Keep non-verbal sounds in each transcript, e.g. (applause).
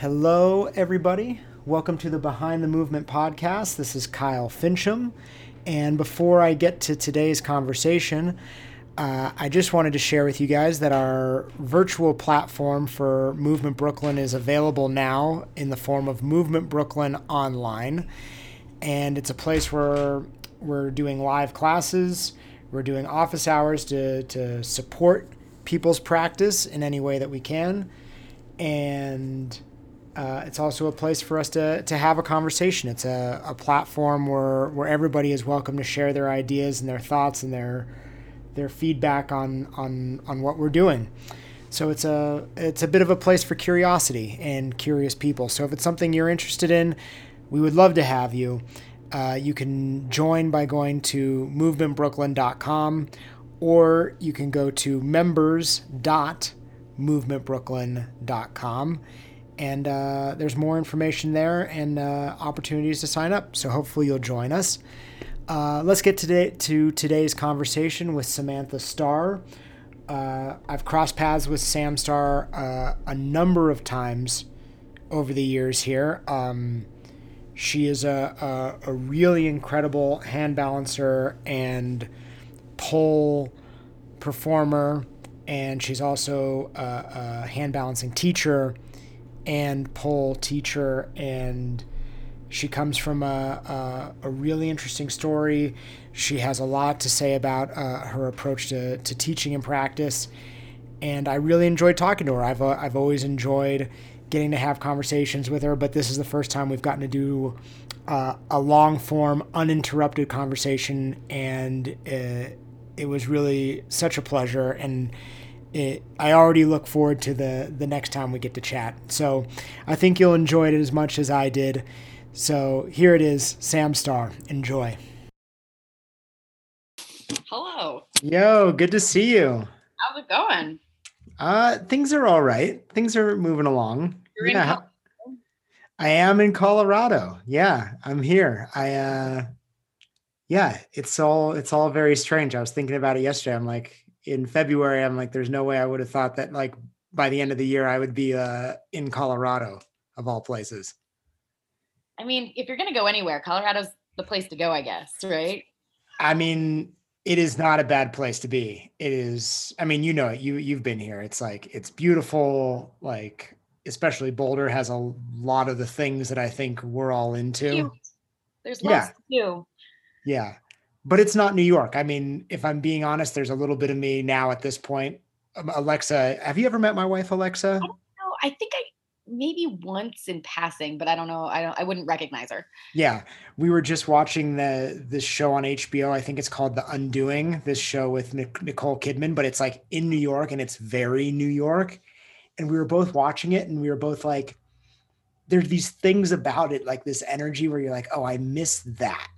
Hello, everybody. Welcome to the Behind the Movement podcast. This is Kyle Fincham. And before I get to today's conversation, uh, I just wanted to share with you guys that our virtual platform for Movement Brooklyn is available now in the form of Movement Brooklyn Online. And it's a place where we're doing live classes, we're doing office hours to, to support people's practice in any way that we can. And uh, it's also a place for us to, to have a conversation. It's a, a platform where, where everybody is welcome to share their ideas and their thoughts and their their feedback on, on, on what we're doing. So it's a it's a bit of a place for curiosity and curious people. So if it's something you're interested in, we would love to have you. Uh, you can join by going to movementbrooklyn.com or you can go to members.movementbrooklyn.com and uh, there's more information there and uh, opportunities to sign up. So hopefully you'll join us. Uh, let's get today to today's conversation with Samantha Starr. Uh, I've crossed paths with Sam Starr uh, a number of times over the years here. Um, she is a, a, a, really incredible hand balancer and pole performer, and she's also a, a hand balancing teacher and pole teacher, and she comes from a, a, a, really interesting story. She has a lot to say about uh, her approach to, to teaching and practice, and I really enjoyed talking to her. I've, uh, I've always enjoyed getting to have conversations with her, but this is the first time we've gotten to do uh, a long form, uninterrupted conversation, and uh, it was really such a pleasure. And it, I already look forward to the the next time we get to chat. So I think you'll enjoy it as much as I did. So here it is, Sam Starr. Enjoy. Hello. Yo, good to see you. How's it going? Uh, things are all right. Things are moving along. You're yeah. I am in Colorado. Yeah, I'm here. I uh yeah, it's all it's all very strange. I was thinking about it yesterday. I'm like, in February, I'm like, there's no way I would have thought that like by the end of the year I would be uh, in Colorado of all places. I mean, if you're gonna go anywhere, Colorado's the place to go, I guess, right? I mean, it is not a bad place to be. It is. I mean, you know it. You you've been here. It's like it's beautiful. Like especially Boulder has a lot of the things that I think we're all into. There's lots yeah. to do. Yeah but it's not New York. I mean, if I'm being honest, there's a little bit of me now at this point. Um, Alexa, have you ever met my wife, Alexa? I don't know. I think I maybe once in passing, but I don't know. I don't. I wouldn't recognize her. Yeah, we were just watching the this show on HBO. I think it's called The Undoing. This show with Nicole Kidman, but it's like in New York and it's very New York. And we were both watching it, and we were both like, "There's these things about it, like this energy, where you're like, oh, I miss that."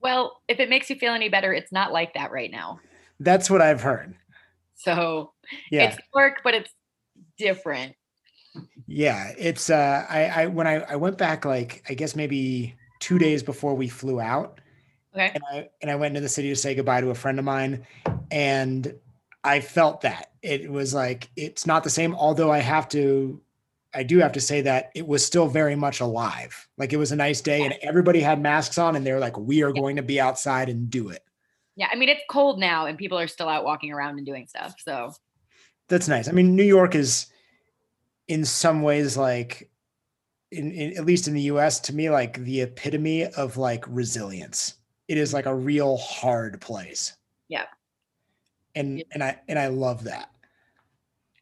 Well, if it makes you feel any better, it's not like that right now. That's what I've heard. So yeah. it's work, but it's different. Yeah, it's uh I I when I I went back like I guess maybe 2 days before we flew out. Okay. And I and I went into the city to say goodbye to a friend of mine and I felt that. It was like it's not the same although I have to I do have to say that it was still very much alive. Like it was a nice day and everybody had masks on and they're like, we are going to be outside and do it. Yeah. I mean, it's cold now and people are still out walking around and doing stuff. So that's nice. I mean, New York is in some ways like, in, in at least in the US, to me, like the epitome of like resilience. It is like a real hard place. Yeah. And, and I, and I love that.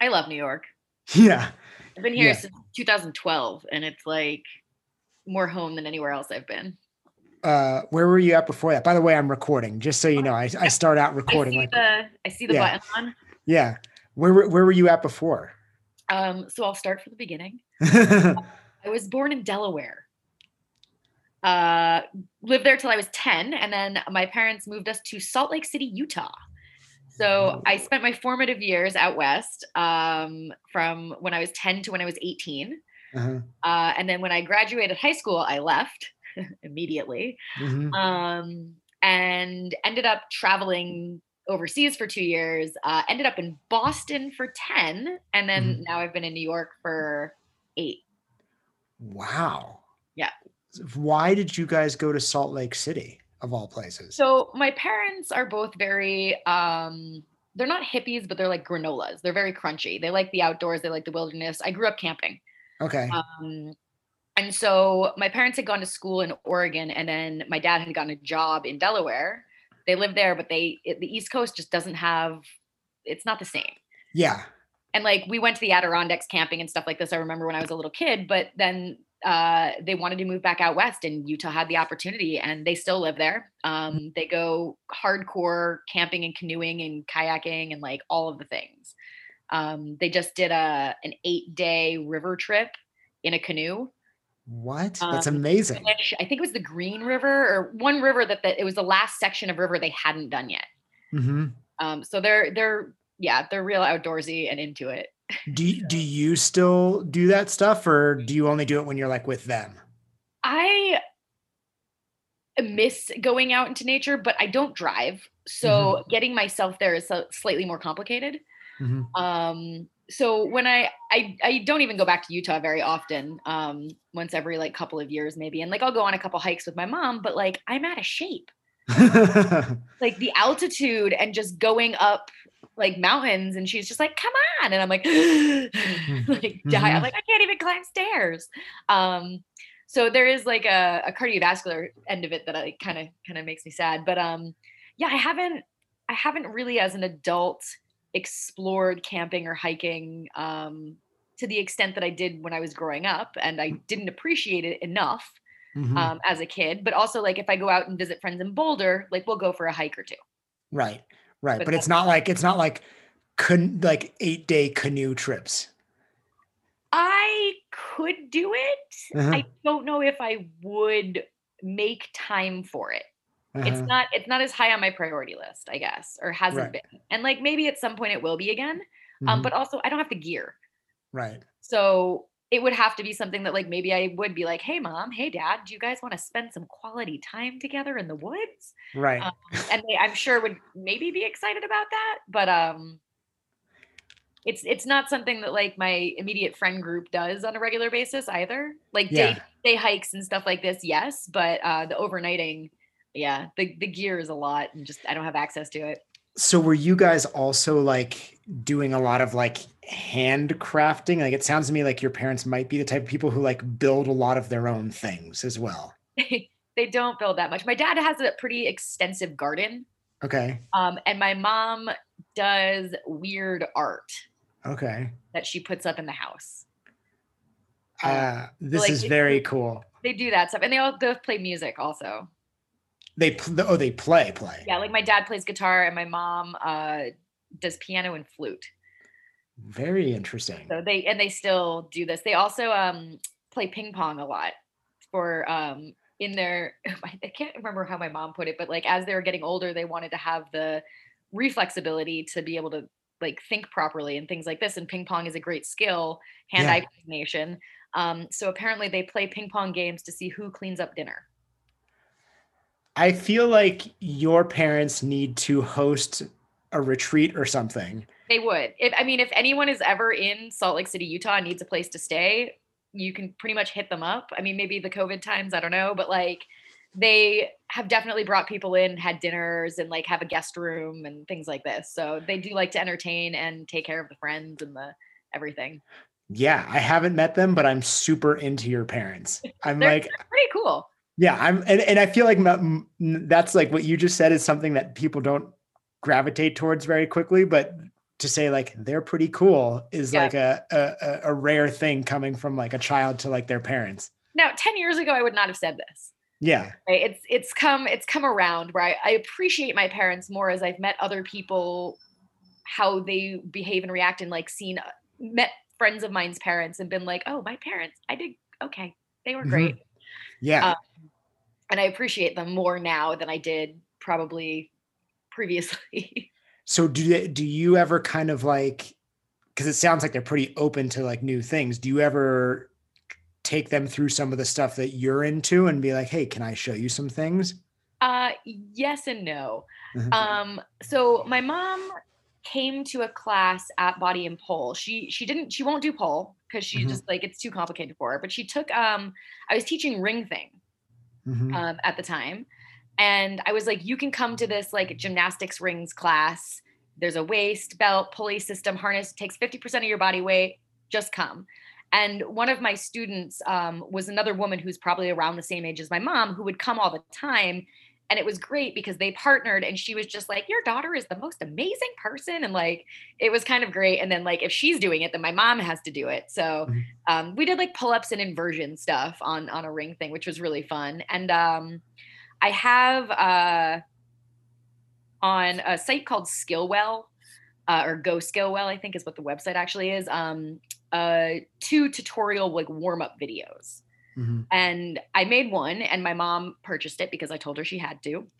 I love New York. (laughs) Yeah. I've been here yeah. since 2012, and it's like more home than anywhere else I've been. Uh, where were you at before that? By the way, I'm recording, just so you know. I, I start out recording. I see like, the, I see the yeah. button on. Yeah. Where, were, where were you at before? Um, so I'll start from the beginning. (laughs) I was born in Delaware. Uh, lived there till I was 10, and then my parents moved us to Salt Lake City, Utah. So I spent my formative years out west um, from when I was 10 to when I was 18. Uh-huh. Uh, and then when I graduated high school, I left (laughs) immediately mm-hmm. um, and ended up traveling overseas for two years. Uh, ended up in Boston for 10. And then mm-hmm. now I've been in New York for eight. Wow. Yeah. Why did you guys go to Salt Lake City of all places? So my parents are both very um they're not hippies, but they're like granolas. They're very crunchy. They like the outdoors, they like the wilderness. I grew up camping. okay. Um and so my parents had gone to school in Oregon and then my dad had gotten a job in Delaware. They lived there, but they it, the East Coast just doesn't have it's not the same. yeah. and like we went to the Adirondacks camping and stuff like this. I remember when I was a little kid, but then uh, they wanted to move back out west, and Utah had the opportunity, and they still live there. Um, they go hardcore camping and canoeing and kayaking and like all of the things. Um, they just did a an eight day river trip in a canoe. What? That's Um, amazing. Which I think it was the Green River or one river that the, it was the last section of river they hadn't done yet. hmm Um, so they're they're yeah they're real outdoorsy and into it. Do y- do you still do that stuff, or do you only do it when you're like with them? I miss going out into nature, but I don't drive. So getting myself there is slightly more complicated. Mhm. Um, so when I, I I don't even go back to Utah very often. Um, once every like couple of years maybe, and like I'll go on a couple hikes with my mom, but like I'm out of shape. (laughs) Like the altitude and just going up like mountains, and she's just like, "Come on," and I'm like, (laughs) like die. I'm Mhm. like, I can't even climb stairs. Um, so there is like a, a cardiovascular end of it that I kind of kind of makes me sad. But um, yeah, I haven't I haven't really as an adult explored camping or hiking um, to the extent that I did when I was growing up, and I didn't appreciate it enough Mhm. um, as a kid. But also, like if I go out and visit friends in Boulder, like we'll go for a hike or two. right, right. but But it's not like it's not like can like eight day canoe trips. I could do it. Uh-huh, I don't know if I would make time for it. It's uh-huh. not it's not as high on my priority list, I guess, or hasn't Right. been. And like maybe at some point it will be again. Um, Mhm. but also I don't have the gear. right. So it would have to be something that like maybe I would be like, hey mom, hey dad, do you guys want to spend some quality time together in the woods? Right. Um, and they I'm sure would maybe be excited about that. But um it's it's not something that like my immediate friend group does on a regular basis either. Like day day hikes and stuff like this, yes. But uh the overnighting, yeah, the the gear is a lot and just I don't have access to it. So were you guys also like doing a lot of like handcrafting? Like it sounds to me like your parents might be the type of people who like build a lot of their own things as well. they don't build that much. My dad has a pretty extensive garden. Okay. Um, and my mom does weird art Okay. that she puts up in the house. Uh, Uh, this like, is very cool. they do that stuff, and they all both play music also. They pl- oh they play play. Yeah, like my dad plays guitar, and my mom uh, does piano and flute. Very interesting. So they and they still do this. They also um, play ping pong a lot for um, in their. (laughs) I can't remember how my mom put it, but like as they were getting older, they wanted to have the reflex ability to be able to like think properly and things like this. And ping pong is a great skill, hand-eye coordination. Um, so apparently, they play ping pong games to see who cleans up dinner. I feel like your parents need to host a retreat or something. They would. If I mean, if anyone is ever in Salt Lake City, Utah, and needs a place to stay, you can pretty much hit them up. I mean, maybe the COVID times, I don't know, but like they have definitely brought people in, had dinners, and like have a guest room and things like this. So they do like to entertain and take care of the friends and the everything. Yeah, I haven't met them, but I'm super into your parents. I'm They're- like, Pretty cool. Yeah, I'm, and, and I feel like that's like what you just said is something that people don't gravitate towards very quickly, but to say like they're pretty cool is Yeah. like a, a a- rare thing coming from like a child to like their parents. Now, 10 years ago, I would not have said this. Yeah, right it's it's come it's come around where I, I appreciate my parents more as i've met other people how they behave and react and like seen uh, met friends of mine's parents and been like oh my parents i did okay they were Mhm. great yeah. Uh, and i appreciate them more now than i did probably previously (laughs) So do they, do you ever kind of like because it sounds like they're pretty open to like new things. Do you ever take them through some of the stuff that you're into and be like, "Hey, can I show you some things?" uh yes and no Mhm. um so my mom came to a class at body and pole she she didn't she won't do pole because she Mhm. just like it's too complicated for her. But she took um I was teaching ring thing Mhm. um at the time. And I was like, you can come to this like gymnastics rings class. There's a waist, belt, pulley system, harness, takes 50% of your body weight. Just come. And one of my students um, was another woman who's probably around the same age as my mom who would come all the time. And it was great because they partnered and she was just like, Your daughter is the most amazing person. And like, it was kind of great. And then, like, if she's doing it, then my mom has to do it. So Mhm. um, we did like pull ups and inversion stuff on, on a ring thing, which was really fun. And um, I have uh, on a site called Skillwell uh, or Go Skillwell, I think is what the website actually is. Um, uh, two tutorial like warm up videos, Mhm. and I made one, and my mom purchased it because I told her she had to,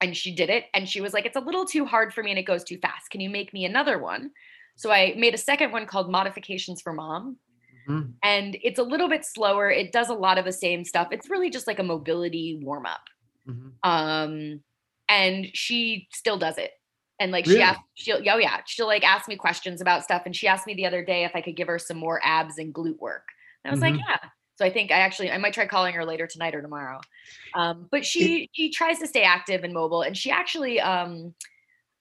and she did it, and she was like, "It's a little too hard for me, and it goes too fast. Can you make me another one?" So I made a second one called Modifications for Mom, Mhm. and it's a little bit slower. It does a lot of the same stuff. It's really just like a mobility warm up Mhm. um and she still does it and like Really? she asked she'll oh yeah she'll like ask me questions about stuff and she asked me the other day if i could give her some more abs and glute work and i was Mhm. like yeah so i think i actually i might try calling her later tonight or tomorrow um but she she tries to stay active and mobile and she actually um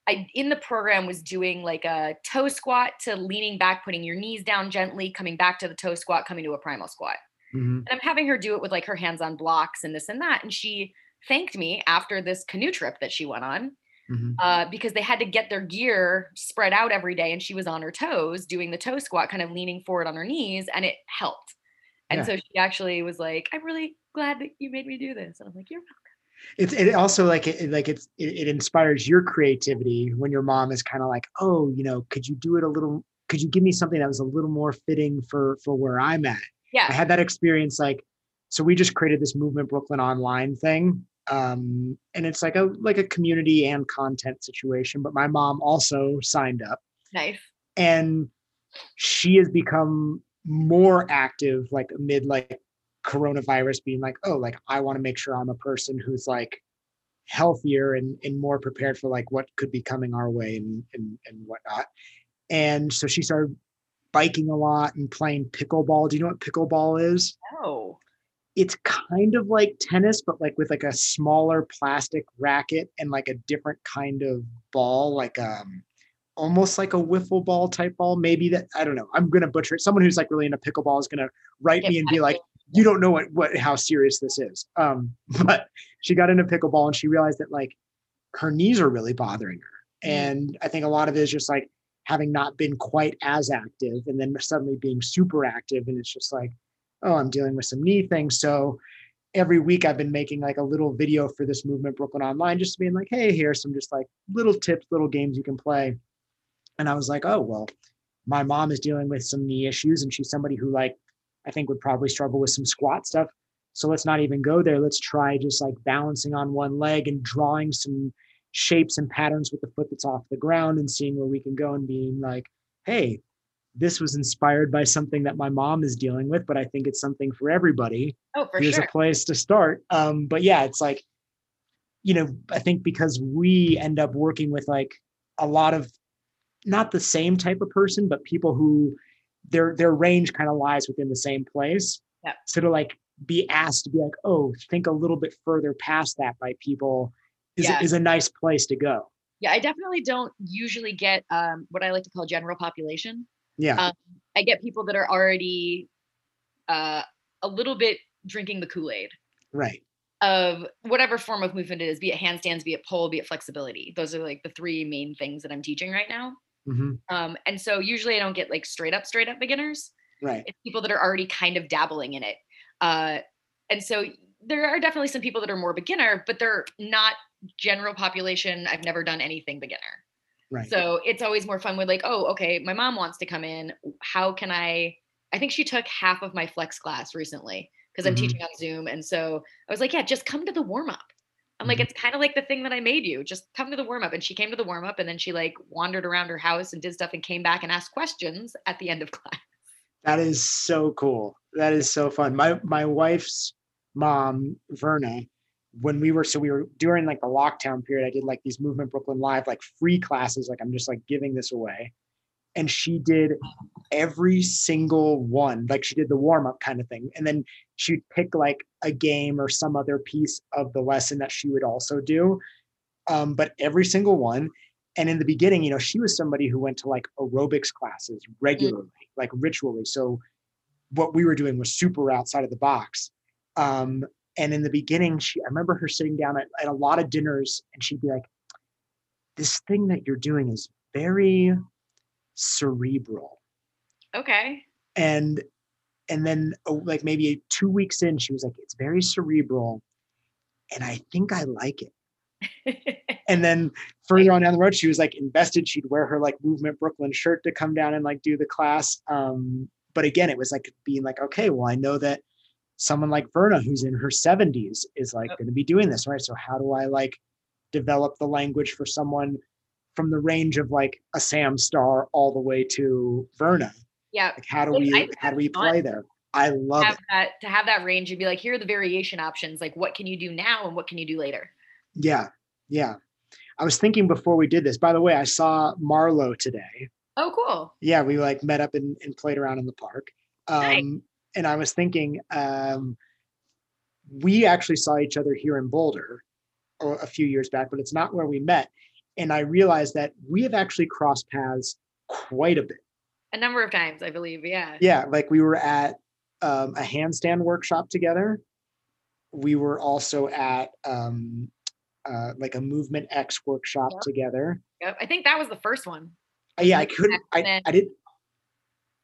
I in the program was doing like a toe squat to leaning back, putting your knees down gently, coming back to the toe squat, coming to a primal squat Mhm. and I'm having her do it with like her hands on blocks and this and that. And she thanked me after this canoe trip that she went on Mhm. uh, because they had to get their gear spread out every day. And she was on her toes doing the toe squat, kind of leaning forward on her knees, and it helped. And Yeah. so she actually was like, I'm really glad that you made me do this. And I'm like, You're welcome. It's it also like it like it's it, it inspires your creativity when your mom is kind of like, oh, you know, could you do it a little? Could you give me something that was a little more fitting for for where I'm at? Yeah. I had that experience like so we just created this movement Brooklyn online thing. Um, and it's like a like a community and content situation. But my mom also signed up Nice. and she has become more active like amid like coronavirus being like, oh, like I want to make sure I'm a person who's like healthier and, and more prepared for like what could be coming our way and, and and whatnot. And so she started biking a lot and playing pickleball. Do you know what pickleball is? Oh. it's kind of like tennis, but like with like a smaller plastic racket and like a different kind of ball, like um almost like a wiffle ball type ball. Maybe that I don't know. I'm gonna butcher it. Someone who's like really into pickleball is gonna write me and be like, you don't know what what how serious this is. Um, (laughs) but she got into pickleball and she realized that like her knees are really bothering her. Mm. And I think a lot of it is just like having not been quite as active and then suddenly being super active. And it's just like, oh, I'm dealing with some knee things. So every week I've been making like a little video for this movement Brooklyn Online, just being like, hey, here's some just like little tips, little games you can play. And I was like, oh, well, my mom is dealing with some knee issues and she's somebody who like I think would probably struggle with some squat stuff. So let's not even go there. Let's try just like balancing on one leg and drawing some shapes and patterns with the foot that's off the ground and seeing where we can go and being like, hey, this was inspired by something that my mom is dealing with, but I think it's something for everybody. Oh, for Here's sure. a place to start. Um, but yeah, it's like, you know, I think because we end up working with like a lot of not the same type of person, but people who their their range kind of lies within the same place. Yeah. So to like be asked to be like, oh, think a little bit further past that by people is Yeah. is a nice place to go. Yeah, I definitely don't usually get um, what I like to call general population. Yeah. Um, I get people that are already uh, a little bit drinking the Kool Aid right. of whatever form of movement it is, be it handstands, be it pole, be it flexibility. Those are like the three main things that I'm teaching right now. Hmm Um, and so usually I don't get like straight up, straight up beginners. Right. It's people that are already kind of dabbling in it. Uh, and so there are definitely some people that are more beginner, but they're not general population. I've never done anything beginner. Right. So it's always more fun with like, oh, okay, my mom wants to come in. How can I? I think she took half of my flex class recently because I'm Mhm. teaching on Zoom. And so I was like, yeah, just come to the warm up. I'm like, Mhm. it's kind of like the thing that I made you. Just come to the warm up. And she came to the warm up and then she like wandered around her house and did stuff and came back and asked questions at the end of (laughs) class. That is so cool. That is so fun. My my wife's mom, Verna, when we were so we were during like the lockdown period, I did like these Movement Brooklyn Live like free classes. Like I'm just like giving this away. and she did every single one. Like she did the warm up kind of thing. And then she'd pick like a game or some other piece of the lesson that she would also do. Um, but every single one. And in the beginning, you know, she was somebody who went to like aerobics classes regularly, mm. like ritually. So what we were doing was super outside of the box. Um, and in the beginning, she I remember her sitting down at, at a lot of dinners and she'd be like, This thing that you're doing is very cerebral. Okay. And and then oh, like maybe two weeks in, she was like, It's very cerebral. And I think I like it. (laughs) and then further on down the road, she was like invested. She'd wear her like movement Brooklyn shirt to come down and like do the class. Um, but again, it was like being like, okay, well, I know that someone like Verna, who's in her 70s, is like going to be doing this, right? So how do I like develop the language for someone from the range of like a Sam Starr all the way to Verna? Yeah. Like how do we how do we play there? I love have. That, to have that range and be like, here are the variation options. Like, what can you do now and what can you do later? Yeah, yeah. I was thinking before we did this. By the way, I saw Marlo today. Oh, cool. Yeah, we like met up and, and played around in the park. Um, nice. And I was thinking, um, we actually saw each other here in Boulder a few years back, but it's not where we met. And I realized that we have actually crossed paths quite a bit. A number of times, I believe. Yeah. Yeah, like we were at um, a handstand workshop together. We were also at um, uh, like a Movement X workshop yep. together. Yep. I think that was the first one. Uh, yeah, I couldn't. I, I didn't.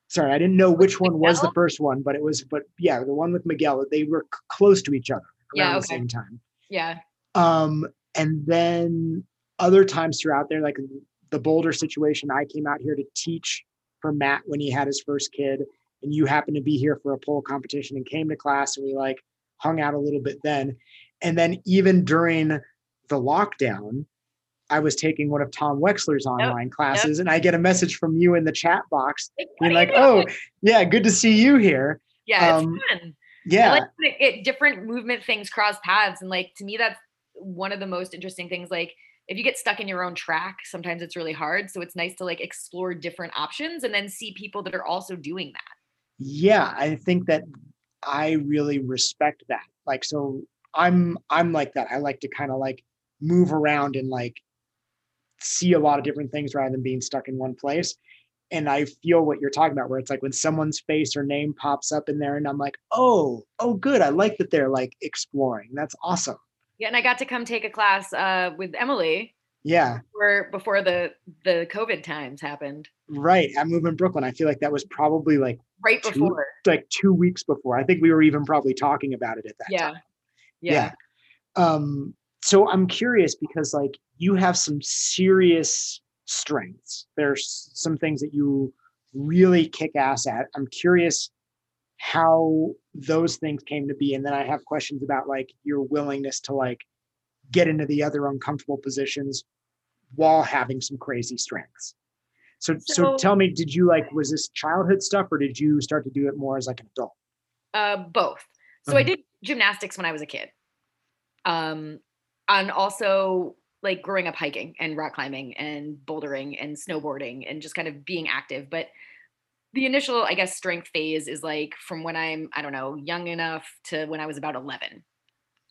Sorry, I didn't know which one was the first one, but it was. But yeah, the one with Miguel. They were c- close to each other around yeah, okay. the same time. Yeah. Um, and then other times throughout there, like the Boulder situation, I came out here to teach for Matt when he had his first kid, and you happened to be here for a pole competition and came to class, and we like hung out a little bit then. And then even during the lockdown, I was taking one of Tom Wexler's online yep, classes, yep. and I get a message from you in the chat box being like, "Oh, yeah, good to see you here." Yeah, um, it's fun. Yeah, I like it, different movement things cross paths, and like to me, that's one of the most interesting things. Like if you get stuck in your own track, sometimes it's really hard. So it's nice to like explore different options and then see people that are also doing that. Yeah, I think that I really respect that. Like, so I'm I'm like that. I like to kind of like move around and like see a lot of different things rather than being stuck in one place. And I feel what you're talking about, where it's like when someone's face or name pops up in there, and I'm like, oh, oh, good. I like that they're like exploring. That's awesome. Yeah, and I got to come take a class uh, with Emily. Yeah. Before before the the COVID times happened. Right. I moved in Brooklyn. I feel like that was probably like right two, before. Like two weeks before. I think we were even probably talking about it at that yeah. time. Yeah. Yeah. Um, so I'm curious because like you have some serious strengths. There's some things that you really kick ass at. I'm curious how those things came to be and then I have questions about like your willingness to like get into the other uncomfortable positions while having some crazy strengths. So, so, so tell me, did you like was this childhood stuff or did you start to do it more as like an adult? Uh, both. So okay. I did gymnastics when I was a kid. Um, and also like growing up hiking and rock climbing and bouldering and snowboarding and just kind of being active. But the initial, I guess, strength phase is like from when I'm, I don't know, young enough to when I was about 11.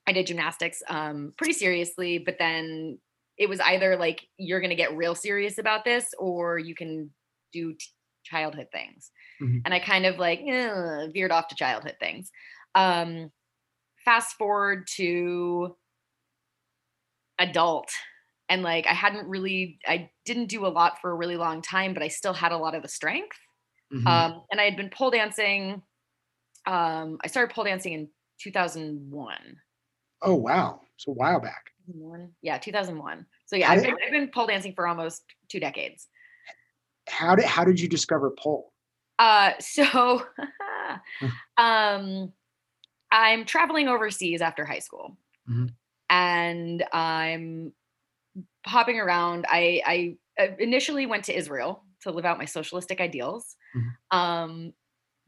I did gymnastics um, pretty seriously, but then it was either like you're going to get real serious about this or you can do t- childhood things. Mm-hmm. And I kind of like eh, veered off to childhood things. Um, fast forward to adult and like i hadn't really i didn't do a lot for a really long time but i still had a lot of the strength mm-hmm. um, and i had been pole dancing um, i started pole dancing in 2001 oh wow. So a while back. Yeah 2001 so yeah I've been, I've been, pole dancing for almost two decades. How did how did you discover pole? Uh (laughs) so (laughs) um i'm traveling overseas after high school. Mm-hmm. And I'm hopping around. I, I initially went to Israel to live out my socialistic ideals. Mm-hmm. Um,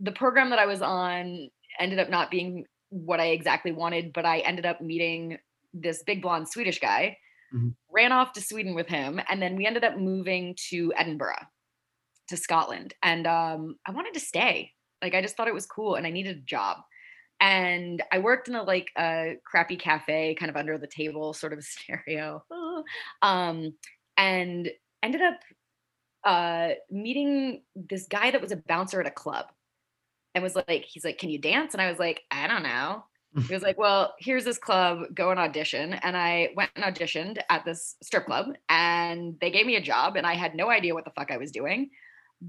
the program that I was on ended up not being what I exactly wanted, but I ended up meeting this big blonde Swedish guy, mm-hmm. ran off to Sweden with him, and then we ended up moving to Edinburgh. to Scotland, and um, I wanted to stay. Like I just thought it was cool, and I needed a job. And I worked in a like a crappy cafe, kind of under the table, sort of (laughs) scenario, um, and ended up uh, meeting this guy that was a bouncer at a club, and was like, he's like, "Can you dance?" And I was like, "I don't know." he was like, Well, here's this club, go and audition. And I went and auditioned at this strip club and they gave me a job and I had no idea what the fuck I was doing.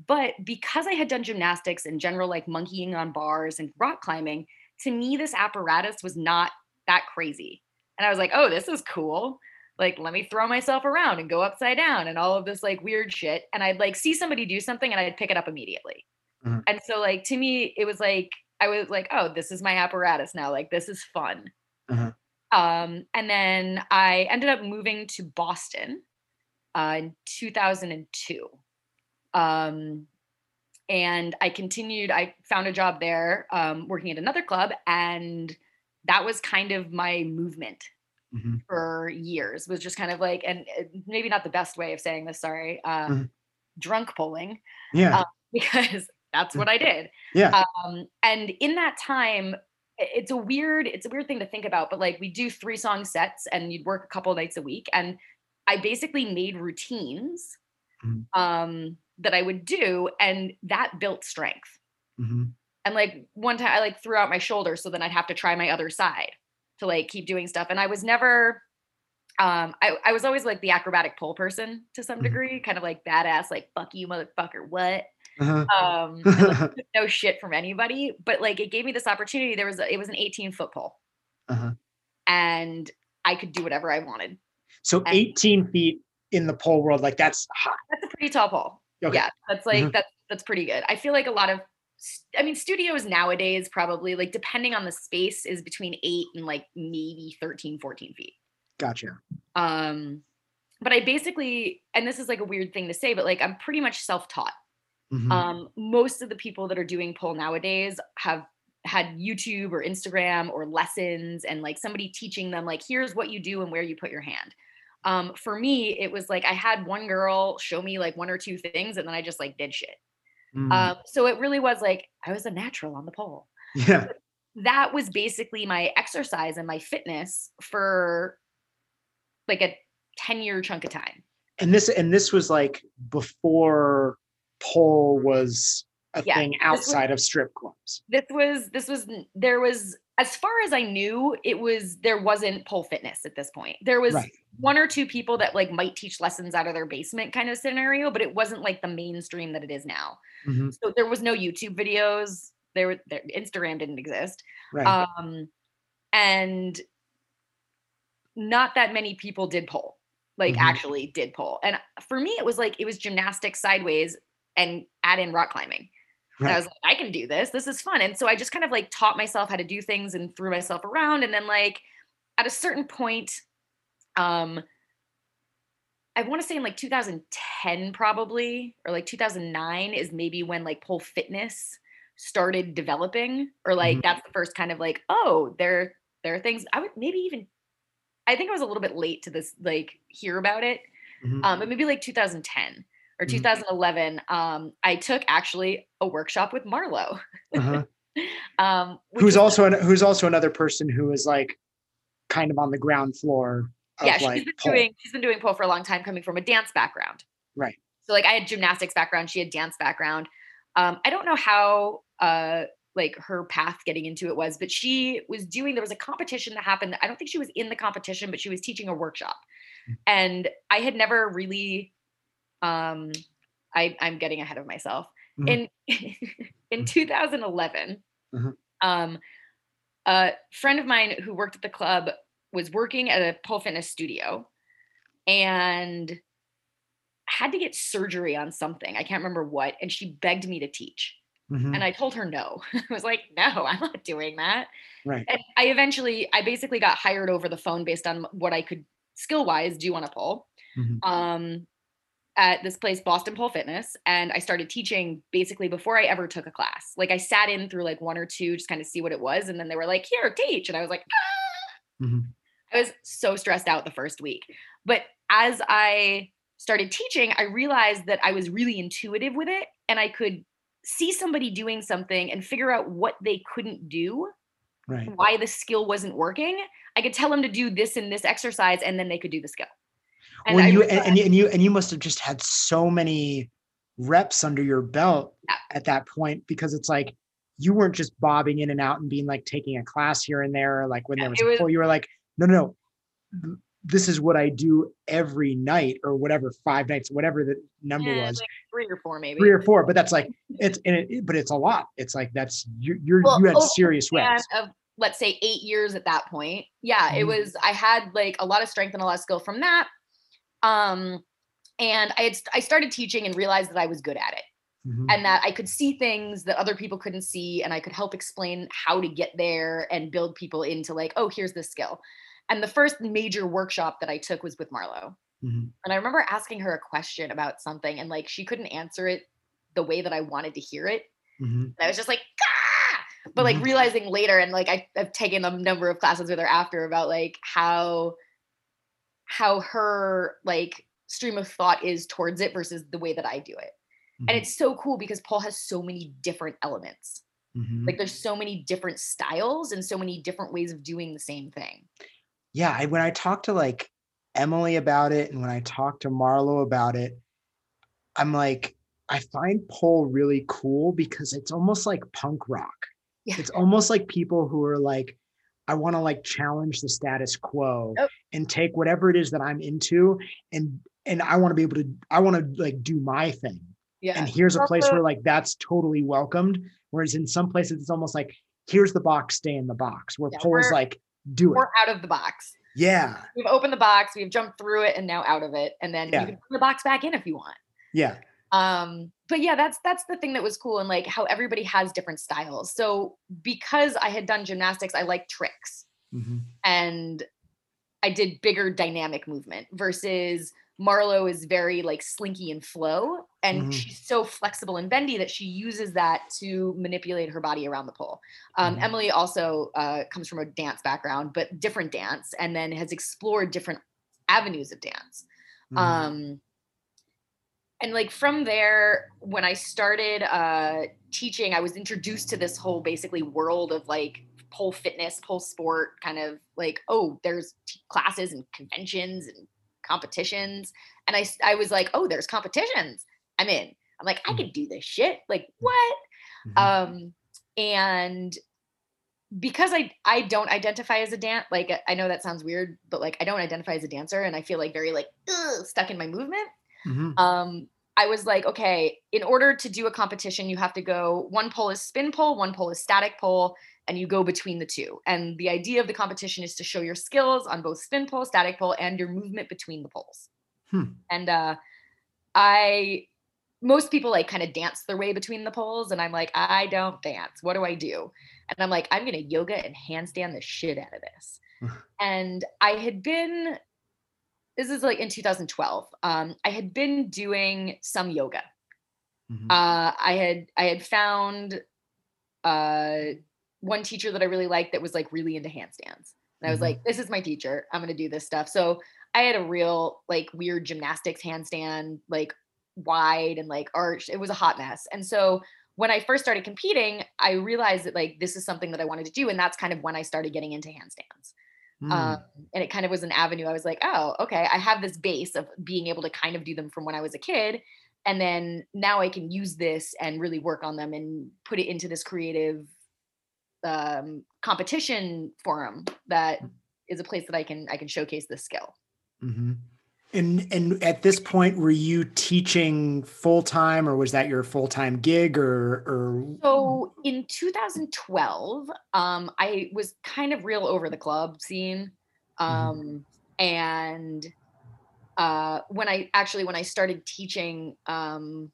But because I had done gymnastics and general like monkeying on bars and rock climbing, to me, this apparatus was not that crazy. And I was like, Oh, this is cool. Like, let me throw myself around and go upside down and all of this like weird shit. And I'd like see somebody do something and I'd pick it up immediately. Mm-hmm. And so, like, to me, it was like, I was like, oh, this is my apparatus now. Like, this is fun. Uh-huh. Um, and then I ended up moving to Boston uh, in 2002. Um, and I continued, I found a job there um, working at another club. And that was kind of my movement mm-hmm. for years, was just kind of like, and uh, maybe not the best way of saying this, sorry, uh, mm-hmm. drunk poling. Yeah. Uh, (laughs) because that's what I did. Yeah. Um, and in that time, it's a weird, it's a weird thing to think about, but like we do three song sets and you'd work a couple nights a week. And I basically made routines mm-hmm. um, that I would do, and that built strength. Mm-hmm. And like one time I like threw out my shoulder so then I'd have to try my other side to like keep doing stuff. And I was never um I, I was always like the acrobatic pole person to some mm-hmm. degree, kind of like badass, like fuck you, motherfucker, what? Uh-huh. Um, (laughs) like, no shit from anybody, but like it gave me this opportunity. There was a, it was an 18 foot pole, uh-huh. and I could do whatever I wanted. So and 18 feet in the pole world, like that's hot. That's a pretty tall pole. Okay. Yeah, that's like mm-hmm. that's that's pretty good. I feel like a lot of I mean, studios nowadays probably like depending on the space is between eight and like maybe 13, 14 feet. Gotcha. Um, but I basically, and this is like a weird thing to say, but like I'm pretty much self-taught. Mm-hmm. Um, most of the people that are doing pole nowadays have had YouTube or Instagram or lessons and like somebody teaching them like here's what you do and where you put your hand. Um, for me, it was like I had one girl show me like one or two things and then I just like did shit. Mm. Um, so it really was like I was a natural on the pole. Yeah. (laughs) that was basically my exercise and my fitness for like a 10 year chunk of time. And this and this was like before pole was a yeah, thing outside was, of strip clubs. This was this was there was as far as I knew, it was there wasn't pole fitness at this point. There was right. one or two people that like might teach lessons out of their basement kind of scenario, but it wasn't like the mainstream that it is now. Mm-hmm. So there was no YouTube videos. There were there, Instagram didn't exist. Right. Um and not that many people did pole like mm-hmm. actually did pole and for me it was like it was gymnastics sideways and add in rock climbing. Right. And I was like, I can do this. This is fun. And so I just kind of like taught myself how to do things and threw myself around. And then like at a certain point, um, I want to say in like 2010 probably, or like 2009 is maybe when like pole fitness started developing, or like mm-hmm. that's the first kind of like, oh, there there are things I would maybe even I think I was a little bit late to this like hear about it. Mm-hmm. Um, but maybe like 2010 or 2011, mm-hmm. um, I took actually a workshop with Marlo. Uh-huh. (laughs) um, who's also an, who's also another person who is like kind of on the ground floor. Yeah, she's like been pole. doing she's been doing pole for a long time, coming from a dance background. Right. So like I had gymnastics background, she had dance background. Um, I don't know how uh like her path getting into it was, but she was doing there was a competition that happened. I don't think she was in the competition, but she was teaching a workshop. Mm. And I had never really um, I, I'm getting ahead of myself. Mm-hmm. In (laughs) in 2011, mm-hmm. um, a friend of mine who worked at the club was working at a pole fitness studio and had to get surgery on something. I can't remember what. And she begged me to teach. Mm-hmm. And I told her no. (laughs) I was like, no, I'm not doing that. Right. And I eventually, I basically got hired over the phone based on what I could skill wise do on a pole. Mm-hmm. Um, at this place, Boston Pole Fitness, and I started teaching basically before I ever took a class. Like I sat in through like one or two, just kind of see what it was, and then they were like, "Here, teach," and I was like, ah! mm-hmm. I was so stressed out the first week. But as I started teaching, I realized that I was really intuitive with it and I could see somebody doing something and figure out what they couldn't do, Right. why the skill wasn't working. I could tell them to do this and this exercise and then they could do the skill. And I you realized- and, and you and you and you must have just had so many reps under your belt Yeah. at that point because it's like you weren't just bobbing in and out and being like taking a class here and there. Like when Yeah, there was was- pull, you were like, no, no, no. This is what I do every night or whatever, five nights, whatever the number Yeah, was, like three or four maybe. three or four. But that's like it's and it, but it's a lot. It's like that's you're, you're Well, you had serious reps. of let's say eight years at that point. Yeah, it Mhm. was. I had like a lot of strength and a lot of skill from that. Um, and I had I started teaching and realized that I was good at it, Mhm. and that I could see things that other people couldn't see, and I could help explain how to get there and build people into like, oh, here's this skill. And the first major workshop that I took was with Marlo. Mhm. And I remember asking her a question about something, and like she couldn't answer it the way that I wanted to hear it. Mhm. And I was just like, ah! But like Mhm. realizing later, and like I, I've taken a number of classes with her after about like how how her like stream of thought is towards it versus the way that I do it. And it's so cool because Paul has so many different elements. Mhm. Like there's so many different styles and so many different ways of doing the same thing. Yeah I, when i talked to like emily about it and when i talked to marlo about it i'm like i find pole really cool because it's almost like punk rock Yeah. it's almost like people who are like i want to like challenge the status quo and take whatever it is that i'm into and and i want to be able to i want to like do my thing Yeah. and here's a place where like that's totally welcomed whereas in some places it's almost like here's the box stay in the box where Yeah, pole's we're- like do it We're out of the box. yeah We've opened the box, we've jumped through it, and now out of it. And then Yeah. you can put the box back in if you want. yeah um but yeah that's that's the thing that was cool and like how everybody has different styles so because i had done gymnastics i like tricks Mhm. and i did bigger dynamic movement versus marlo is very like slinky and flow and Mhm. she's so flexible and bendy that she uses that to manipulate her body around the pole um, Mhm. emily also uh, comes from a dance background but different dance and then has explored different avenues of dance Mhm. um and like from there when i started uh teaching i was introduced to this whole basically world of like pole fitness pole sport kind of like oh there's t- classes and conventions and competitions and I, I was like oh there's competitions i'm in i'm like i Mhm. could do this shit like what Mhm. um and because i i don't identify as a dance like i know that sounds weird but like i don't identify as a dancer and i feel like very like ugh, stuck in my movement Mhm. um i was like okay in order to do a competition you have to go one pole is spin pole one pole is static pole and you go between the two. And the idea of the competition is to show your skills on both spin pole static pole and your movement between the poles. Hmm. and uh i most people like kind of dance their way between the poles and i'm like i don't dance. What do i do? And i'm like i'm gonna yoga and handstand the shit out of this. (laughs) And i had been this is like in 2012 um, i had been doing some yoga. Mhm. uh, i had i had found uh, one teacher that i really liked that was like really into handstands. And i was Mhm. like this is my teacher. I'm going to do this stuff. So i had a real like weird gymnastics handstand like wide and like arched. It was a hot mess. And so when i first started competing i realized that like this is something that i wanted to do and that's kind of when i started getting into handstands. Mm. um, and it kind of was an avenue. I was like oh okay i have this base of being able to kind of do them from when i was a kid and then now i can use this and really work on them and put it into this creative um, competition forum that is a place that i can i can showcase this skill Mhm. And and at this point, were you teaching full time, or was that your full time gig, or or? So in 2012, um, I was kind of real over the club scene. Um, and uh, when I actually when I started teaching, um,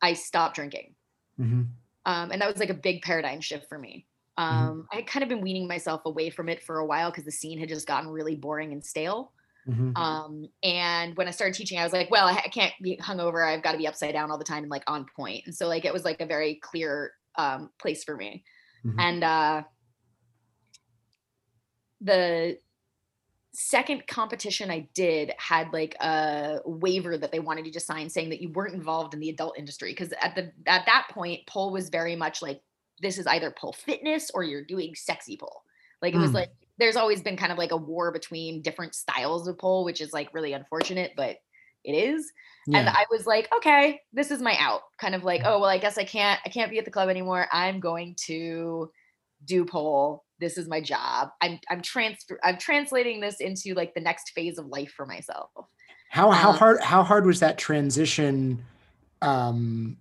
I stopped drinking. Mhm. Um, and that was like a big paradigm shift for me. Um, I had kind of been weaning myself away from it for a while because the scene had just gotten really boring and stale. Mhm. Um, and when I started teaching, I was like, well, I, I can't be hungover. I've got to be upside down all the time and like on point. And so like it was like a very clear um, place for me. Mhm. And uh, the second competition I did had like a waiver that they wanted you to sign saying that you weren't involved in the adult industry because at the at that point pole was very much like this is either pole fitness or you're doing sexy pole. Like it was Mm. like there's always been kind of like a war between different styles of pole, which is like really unfortunate, but it is. And I was like, okay, this is my out. Kind of like, oh well, I guess I can't I can't be at the club anymore. I'm going to do pole. This is my job. I'm I'm transfer I'm translating this into like the next phase of life for myself. How how Um, hard how hard was that transition um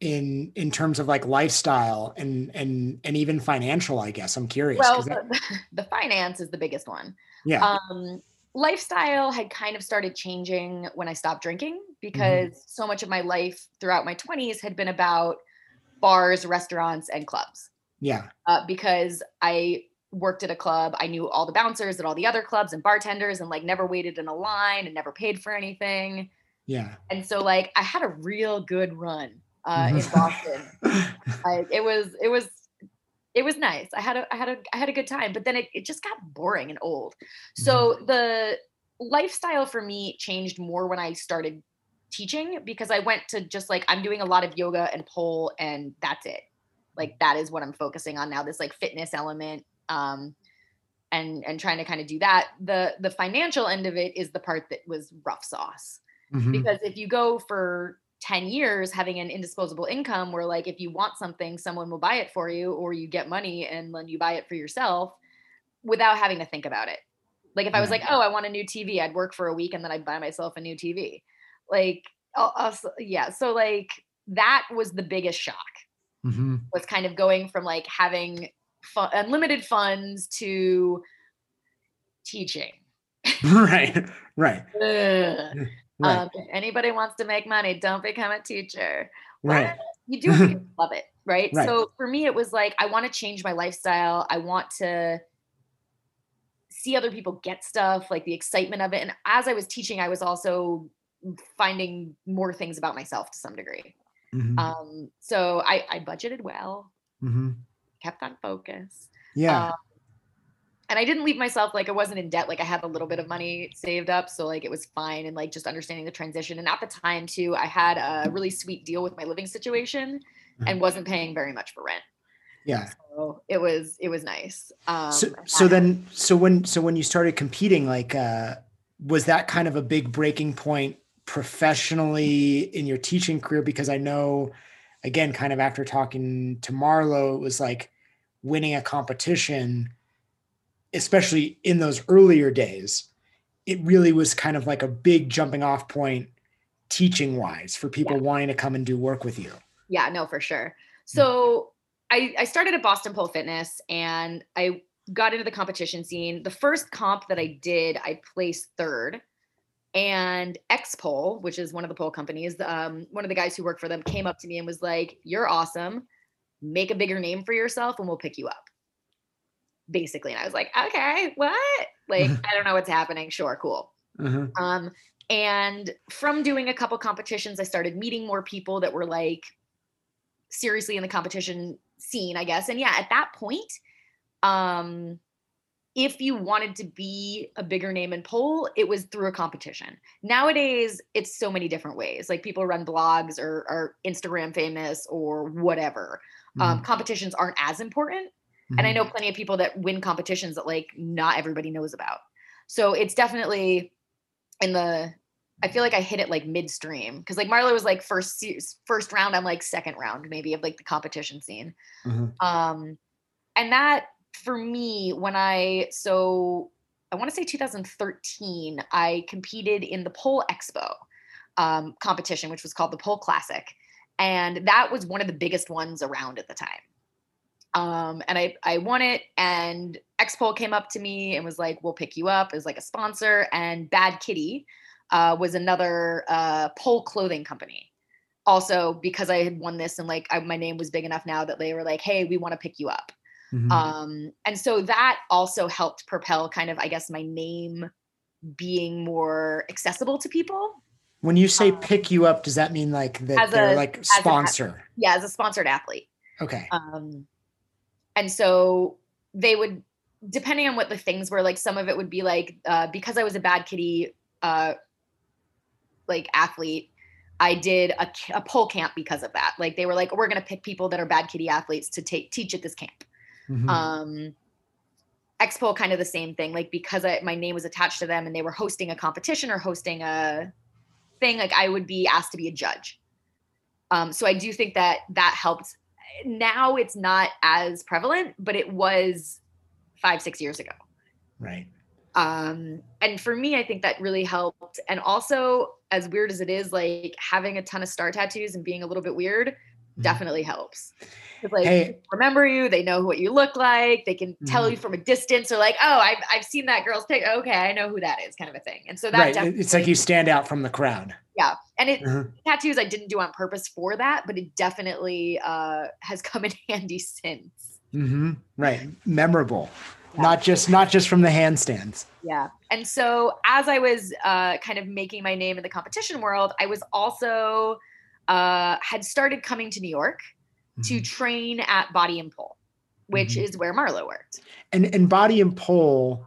in in terms of like lifestyle and and and even financial, I guess. I'm curious. Well, that- the, (laughs) the finance is the biggest one. yeah. um lifestyle had kind of started changing when i stopped drinking because so much of my life throughout my 20s had been about bars restaurants and clubs yeah. uh, because i worked at a club i knew all the bouncers at all the other clubs and bartenders and like never waited in a line and never paid for anything Yeah. and so like i had a real good run uh, in Mhm. boston like it was it was it was nice i had a i had a i had a good time but then it, it just got boring and old so the lifestyle for me changed more when i started teaching because i went to just like i'm doing a lot of yoga and pole and that's it like that is what i'm focusing on now this like fitness element um and and trying to kind of do that. The the financial end of it is the part that was rough sauce. Mhm. because if you go for 10 years having an indisposable income where like if you want something someone will buy it for you or you get money and then you buy it for yourself without having to think about it. Like if i was like oh i want a new tv i'd work for a week and then i'd buy myself a new tv like I'll yeah so like that was the biggest shock Mhm. was kind of going from like having fun, unlimited funds to teaching (laughs) right. Right. (laughs) Right. Um, anybody wants to make money, don't become a teacher. right. You do you (laughs) love it, right? Right. So for me, it was like I want to change my lifestyle. I want to see other people get stuff, like the excitement of it. And as I was teaching, I was also finding more things about myself to some degree. Mhm. Um, so I, I budgeted well, Mhm. kept on focus. Yeah. Um, and I didn't leave myself like I wasn't in debt. Like I had a little bit of money saved up, so like it was fine. And like just understanding the transition. And at the time too, I had a really sweet deal with my living situation, and wasn't paying very much for rent. yeah. So it was it was nice. Um, so so then so when so when you started competing like uh was that kind of a big breaking point professionally in your teaching career because i know again kind of after talking to marlo it was like winning a competition especially in those earlier days it really was kind of like a big jumping off point teaching wise for people wanting to come and do work with you yeah, no, for sure. Mm. So I I started at Boston Pole Fitness, and I got into the competition scene. The first comp that I did, I placed third. And X Pole, which is one of the pole companies, um, one of the guys who worked for them came up to me and was like, You're awesome. Make a bigger name for yourself and we'll pick you up. Basically. And I was like, Okay, what? Like, (laughs) I don't know what's happening. Sure, cool. Mhm. Um, and from doing a couple competitions, I started meeting more people that were like seriously in the competition scene, I guess. And yeah, at that point, um, if you wanted to be a bigger name in pole, it was through a competition. Nowadays, it's so many different ways. Like people run blogs or are Instagram famous or whatever. Um, competitions aren't as important and I Mhm. know plenty of people that win competitions that like not everybody knows about. So it's definitely in the I feel like I hit it like midstream because like Marlo was like first first round, I'm like second round maybe of like the competition scene. Mhm. Um and that for me when I so I want to say 2013 I competed in the Pole Expo um, competition which was called the Pole Classic and that was one of the biggest ones around at the time um, and I, I won it and X Pole came up to me and was like, we'll pick you up as like a sponsor. And Bad Kitty uh, was another uh, pole clothing company. Also, because I had won this and like I, my name was big enough now that they were like, hey, we want to pick you up. Mhm. Um, and so that also helped propel kind of, I guess, my name being more accessible to people. when you say um, pick you up does that mean like that as they're a- like a- sponsor Yeah, as a sponsored athlete. okay Um, and so they would depending on what the things were, like some of it would be like uh, because I was a bad kitty, uh, like athlete. I did a, a pole camp because of that. Like they were like, we're gonna pick people that are bad kitty athletes to take teach at this camp. Mhm. Um, X Pole kind of the same thing. Like because I, my name was attached to them and they were hosting a competition or hosting a thing, like I would be asked to be a judge. Um, so I do think that that helped. Now it's not as prevalent, but it was five six years ago. right. Um, and for me, I think that really helped. And also, as weird as it is, like having a ton of star tattoos and being a little bit weird. Definitely helps. like Hey. remember you, they know what you look like, they can tell Mhm. you from a distance. Or like, oh, I've I've seen that girl's pic. Okay, I know who that is, kind of a thing. And so that Right. It's like you stand out from the crowd. yeah. And it Mhm. tattoos I didn't do on purpose for that, but it definitely uh, has come in (laughs) handy since. hmm Right. Memorable. Yeah. Not just not just from the handstands. Yeah. And so as I was uh, kind of making my name in the competition world, I was also uh, had started coming to New York to Mhm. train at Body and Pole, which Mhm. is where Marlo worked. And and body and pole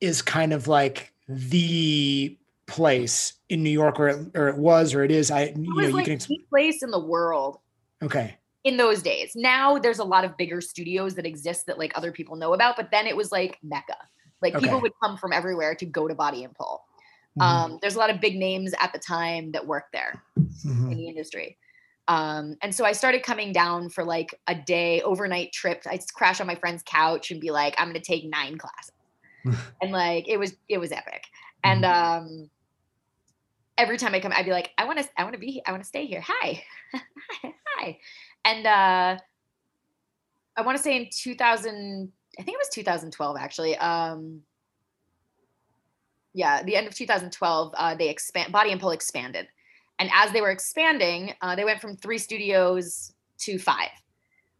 is kind of like the place in New York, or it, or it was, or it is. I you It know was you like can. Ex- the place in the world okay. in those days. Now there's a lot of bigger studios that exist that like other people know about, but then it was like Mecca. Like people would come from everywhere to go to Body and Pole. Mhm. Um, there's a lot of big names at the time that worked there. Mhm. in the industry. Um, and so I started coming down for like a day overnight trip. I'd crash on my friend's couch and be like, I'm gonna take nine classes. (laughs) and like it was it was epic. And um every time I come, I'd be like, I want to I want to be I want to stay here. Hi. (laughs) Hi. And uh I want to say in 2000, I think it was 2012 actually. Um yeah, the end of 2012, uh, they expand Body and Pole expanded. And as they were expanding, uh, they went from three studios to five.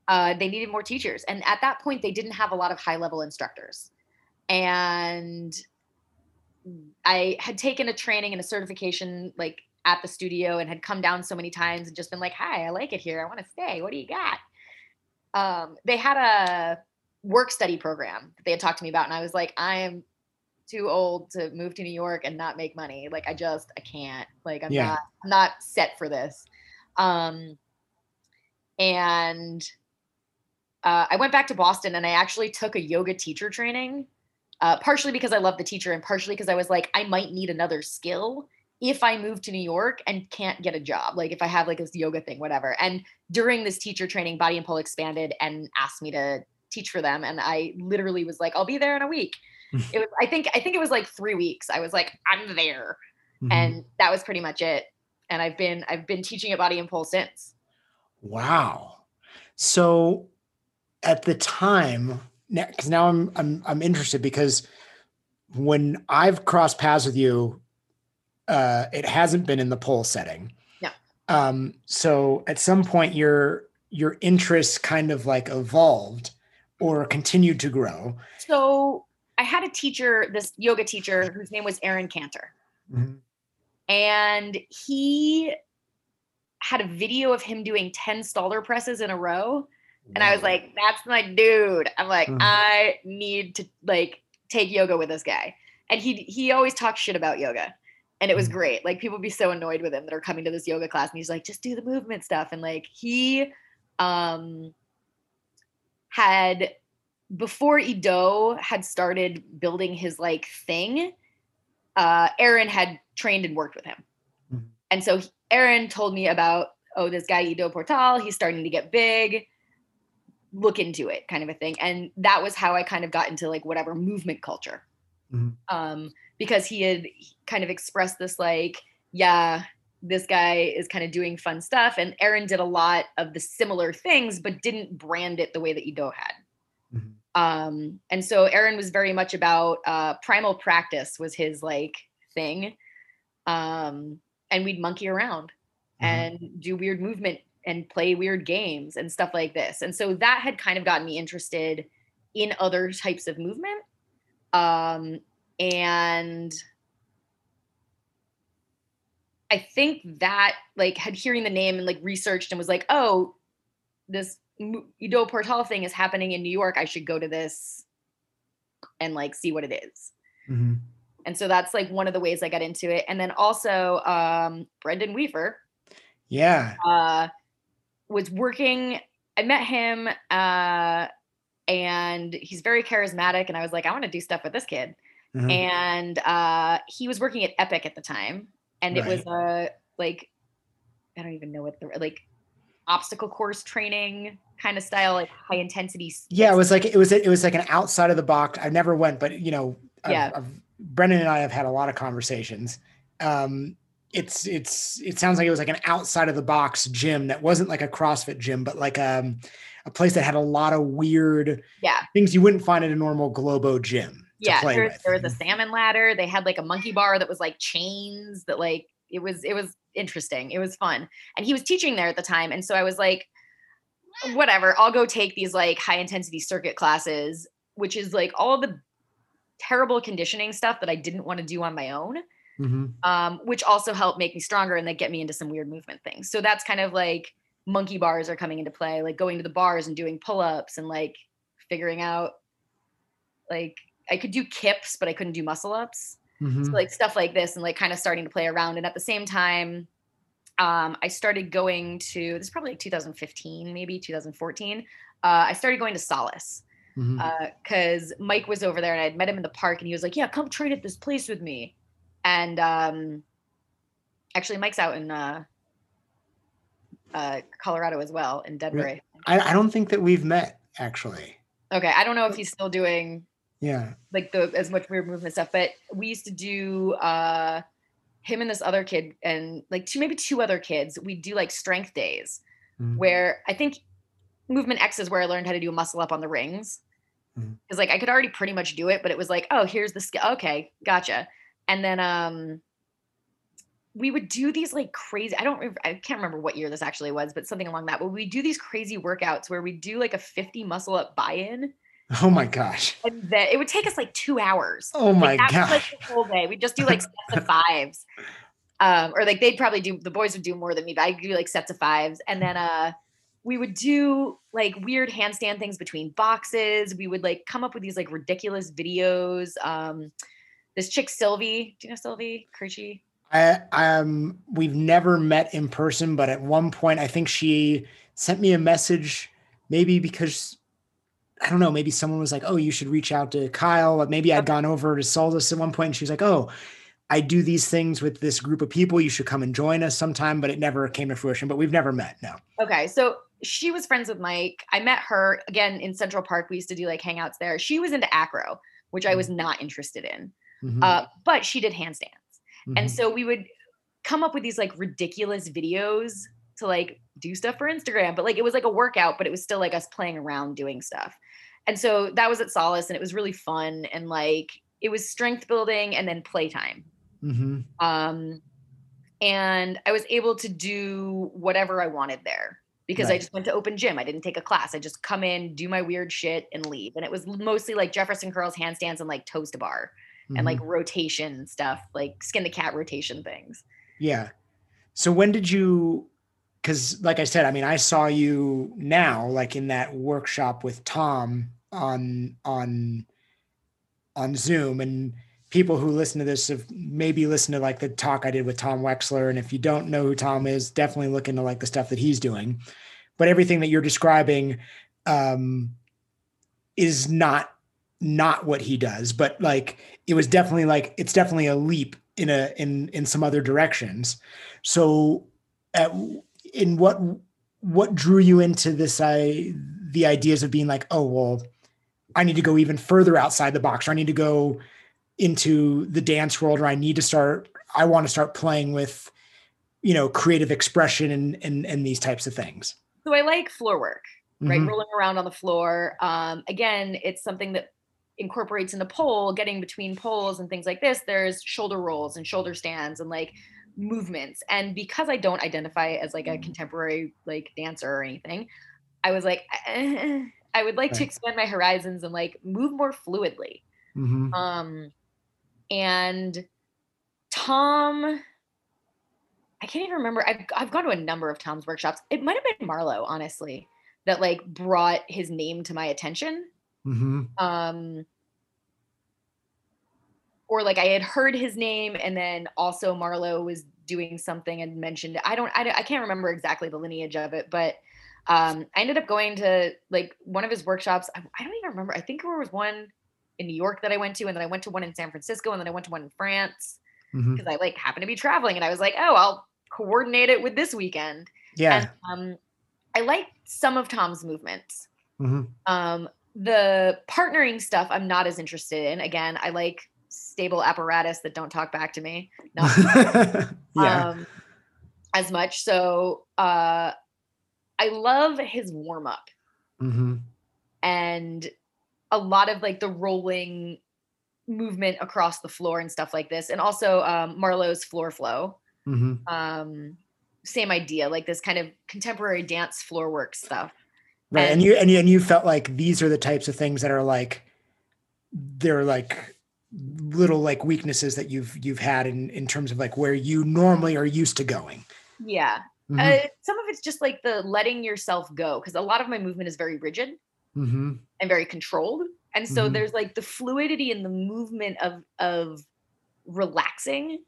Uh, they needed more teachers. And at that point, they didn't have a lot of high level instructors. And I had taken a training and a certification like at the studio and had come down so many times and just been like, hi, I like it here. I want to stay. What do you got? Um, they had a work study program that they had talked to me about. And I was like, I am too old to move to New York and not make money. Like I just I can't. Like I'm Yeah. not I'm not set for this. Um and uh, I went back to Boston and I actually took a yoga teacher training, uh, partially because I love the teacher and partially because I was like, I might need another skill if I move to New York and can't get a job. Like if I have like this yoga thing, whatever. And during this teacher training, Body and Pole expanded and asked me to teach for them. And I literally was like, I'll be there in a week. It was, I think, I think it was like three weeks. I was like, I'm there. Mhm. And that was pretty much it. And I've been, I've been teaching at Body and Pole since. Wow. So at the time, because now I'm I'm I'm interested because when I've crossed paths with you, uh, it hasn't been in the pole setting. No. Um, so at some point your your interests kind of like evolved or continued to grow. So I had a teacher, this yoga teacher whose name was Aaron Cantor. and he had a video of him doing 10 stalder presses in a row. And i was like that's my dude. I'm like Mhm. i need to like take yoga with this guy. And he he always talks shit about yoga. And it was Mhm. great. Like people would be so annoyed with him that are coming to this yoga class and he's like just do the movement stuff. And like he um had before Ido had started building his like thing, uh, Aaron had trained and worked with him. Mhm. And so he- Aaron told me about, oh, this guy Ido Portal, he's starting to get big. Look into it, kind of a thing. And that was how I kind of got into like whatever movement culture. Mhm. Um, because he had kind of expressed this like, yeah, this guy is kind of doing fun stuff. And Aaron did a lot of the similar things, but didn't brand it the way that Ido had. Um, and so Aaron was very much about uh, primal practice was his like thing. Um, and we'd monkey around Mhm. and do weird movement and play weird games and stuff like this. And so that had kind of gotten me interested in other types of movement. Um, and I think that like had hearing the name and like researched and was like, oh, this Ido Portal thing is happening in New York. I should go to this and like see what it is. hmm And so that's like one of the ways I got into it. And then also um, Brendan Weaver Yeah. uh, was working. I met him uh, and he's very charismatic. And I was like, I want to do stuff with this kid. Mhm. And uh, he was working at Epic at the time. And it was a like, I don't even know what the like obstacle course training kind of style, like high intensity. Yeah, it was like it was it was like an outside of the box. I never went, but you know, I've, Yeah. I've, Brendan and I have had a lot of conversations. Um, it's it's it sounds like it was like an outside of the box gym that wasn't like a CrossFit gym, but like um, a place that had a lot of weird Yeah. things you wouldn't find at a normal Globo gym. yeah there, with. There was a salmon ladder they had like a monkey bar that was like chains that like it was it was interesting it was fun and he was teaching there at the time and so i was like whatever i'll go take these like high intensity circuit classes which is like all the terrible conditioning stuff that i didn't want to do on my own Mhm. um, which also helped make me stronger and then get me into some weird movement things. So that's kind of like monkey bars are coming into play, like going to the bars and doing pull ups and like figuring out like I could do kips, but I couldn't do muscle ups. Mhm. So like stuff like this and like kind of starting to play around. And at the same time, um, I started going to this is probably like 2015, maybe 2014. Uh, I started going to Solace because Mike was over there and I'd met him in the park and he was like, "Yeah, come train at this place with me." And um, actually, Mike's out in uh, uh, Colorado as well in Denver. I. I, I don't think that we've met actually. Okay, I don't know if he's still doing Yeah. like the as much weird movement stuff, but we used to do uh, him and this other kid and like two maybe two other kids. We do like strength days Mhm. where I think movement X is where I learned how to do a muscle up on the rings. Because like I could already pretty much do it, but it was like, oh, here's the skill. Okay, gotcha. And then um we would do these like crazy, I don't I can't remember what year this actually was, but something along that. But we do these crazy workouts where we do like a 50 muscle up buy-in. Oh my gosh. And then it would take us like two hours. Oh my Like, that was, gosh. like the whole day. We'd just do like sets of fives. Um, or like they'd probably do the boys would do more than me, but I'd do like sets of fives. And then uh we would do like weird handstand things between boxes. We would like come up with these like ridiculous videos. Um this chick Sylvie, do you know Sylvie Kirchi? I um we've never met in person, but at one point I think she sent me a message, maybe because I don't know, maybe someone was like, "Oh, you should reach out to Kyle." Maybe I'd gone over to Solace at one point, and she was like, "Oh, I do these things with this group of people. You should come and join us sometime." But it never came to fruition. But we've never met. No. Okay, so she was friends with Mike. I met her again in Central Park. We used to do like hangouts there. She was into acro, which I was not interested in. Mhm, Uh, but she did handstands. And mhm. so we would come up with these like ridiculous videos to like do stuff for Instagram, but like it was like a workout, but it was still like us playing around doing stuff. And so that was at Solace and it was really fun and like it was strength building and then playtime. Mhm. Um and I was able to do whatever I wanted there because I just went to open gym. I didn't take a class. I just come in, do my weird shit and leave. And it was mostly like Jefferson curls, handstands and like toes to bar and like Mhm. rotation stuff, like skin the cat rotation things. Yeah. So when did you cuz like I said, I mean, I saw you now like in that workshop with Tom on on on Zoom and people who listen to this have maybe listened to like the talk I did with Tom Weksler and if you don't know who Tom is, definitely look into like the stuff that he's doing. But everything that you're describing um is not not what he does, but like it was definitely like it's definitely a leap in a in in some other directions. So, at, in what what drew you into this? I the ideas of being like, oh well, I need to go even further outside the box, or I need to go into the dance world, or I need to start. I want to start playing with, you know, creative expression and and and these types of things. So I like floor work, right? Mhm. Rolling around on the floor. Um, again, it's something that incorporates in the pole, getting between poles and things like this. There's shoulder rolls and shoulder stands and like movements. And because I don't identify as like a contemporary like dancer or anything, I was like, eh, (laughs) I would like to expand my horizons and like move more fluidly. Mhm. Um, and Tom, I can't even remember. I've I've gone to a number of Tom's workshops. It might have been Marlo, honestly, that like brought his name to my attention. Mhm. Um, or like I had heard his name, and then also Marlo was doing something and mentioned. I don't, I, I can't remember exactly the lineage of it, but um, I ended up going to like one of his workshops. I, I don't even remember. I think there was one in New York that I went to, and then I went to one in San Francisco, and then I went to one in France because Mhm. I like happened to be traveling, and I was like, oh, I'll coordinate it with this weekend. Yeah. And, um, I like some of Tom's movements. Mhm. Um, the partnering stuff, I'm not as interested in. Again, I like stable apparatus that don't talk back to me. Not (laughs) yeah. um, as much. So uh, I love his warm up hmm and a lot of like the rolling movement across the floor and stuff like this, and also um, Marlo's floor flow. hmm Um, same idea, like this kind of contemporary dance floor work stuff. Right. And And- you and you and you felt like these are the types of things that are like they're like little like weaknesses that you've you've had in in terms of like where you normally are used to going. Yeah. Mhm. Uh, some of it's just like the letting yourself go because a lot of my movement is very rigid Mhm. and very controlled and so Mhm. there's like the fluidity and the movement of of relaxing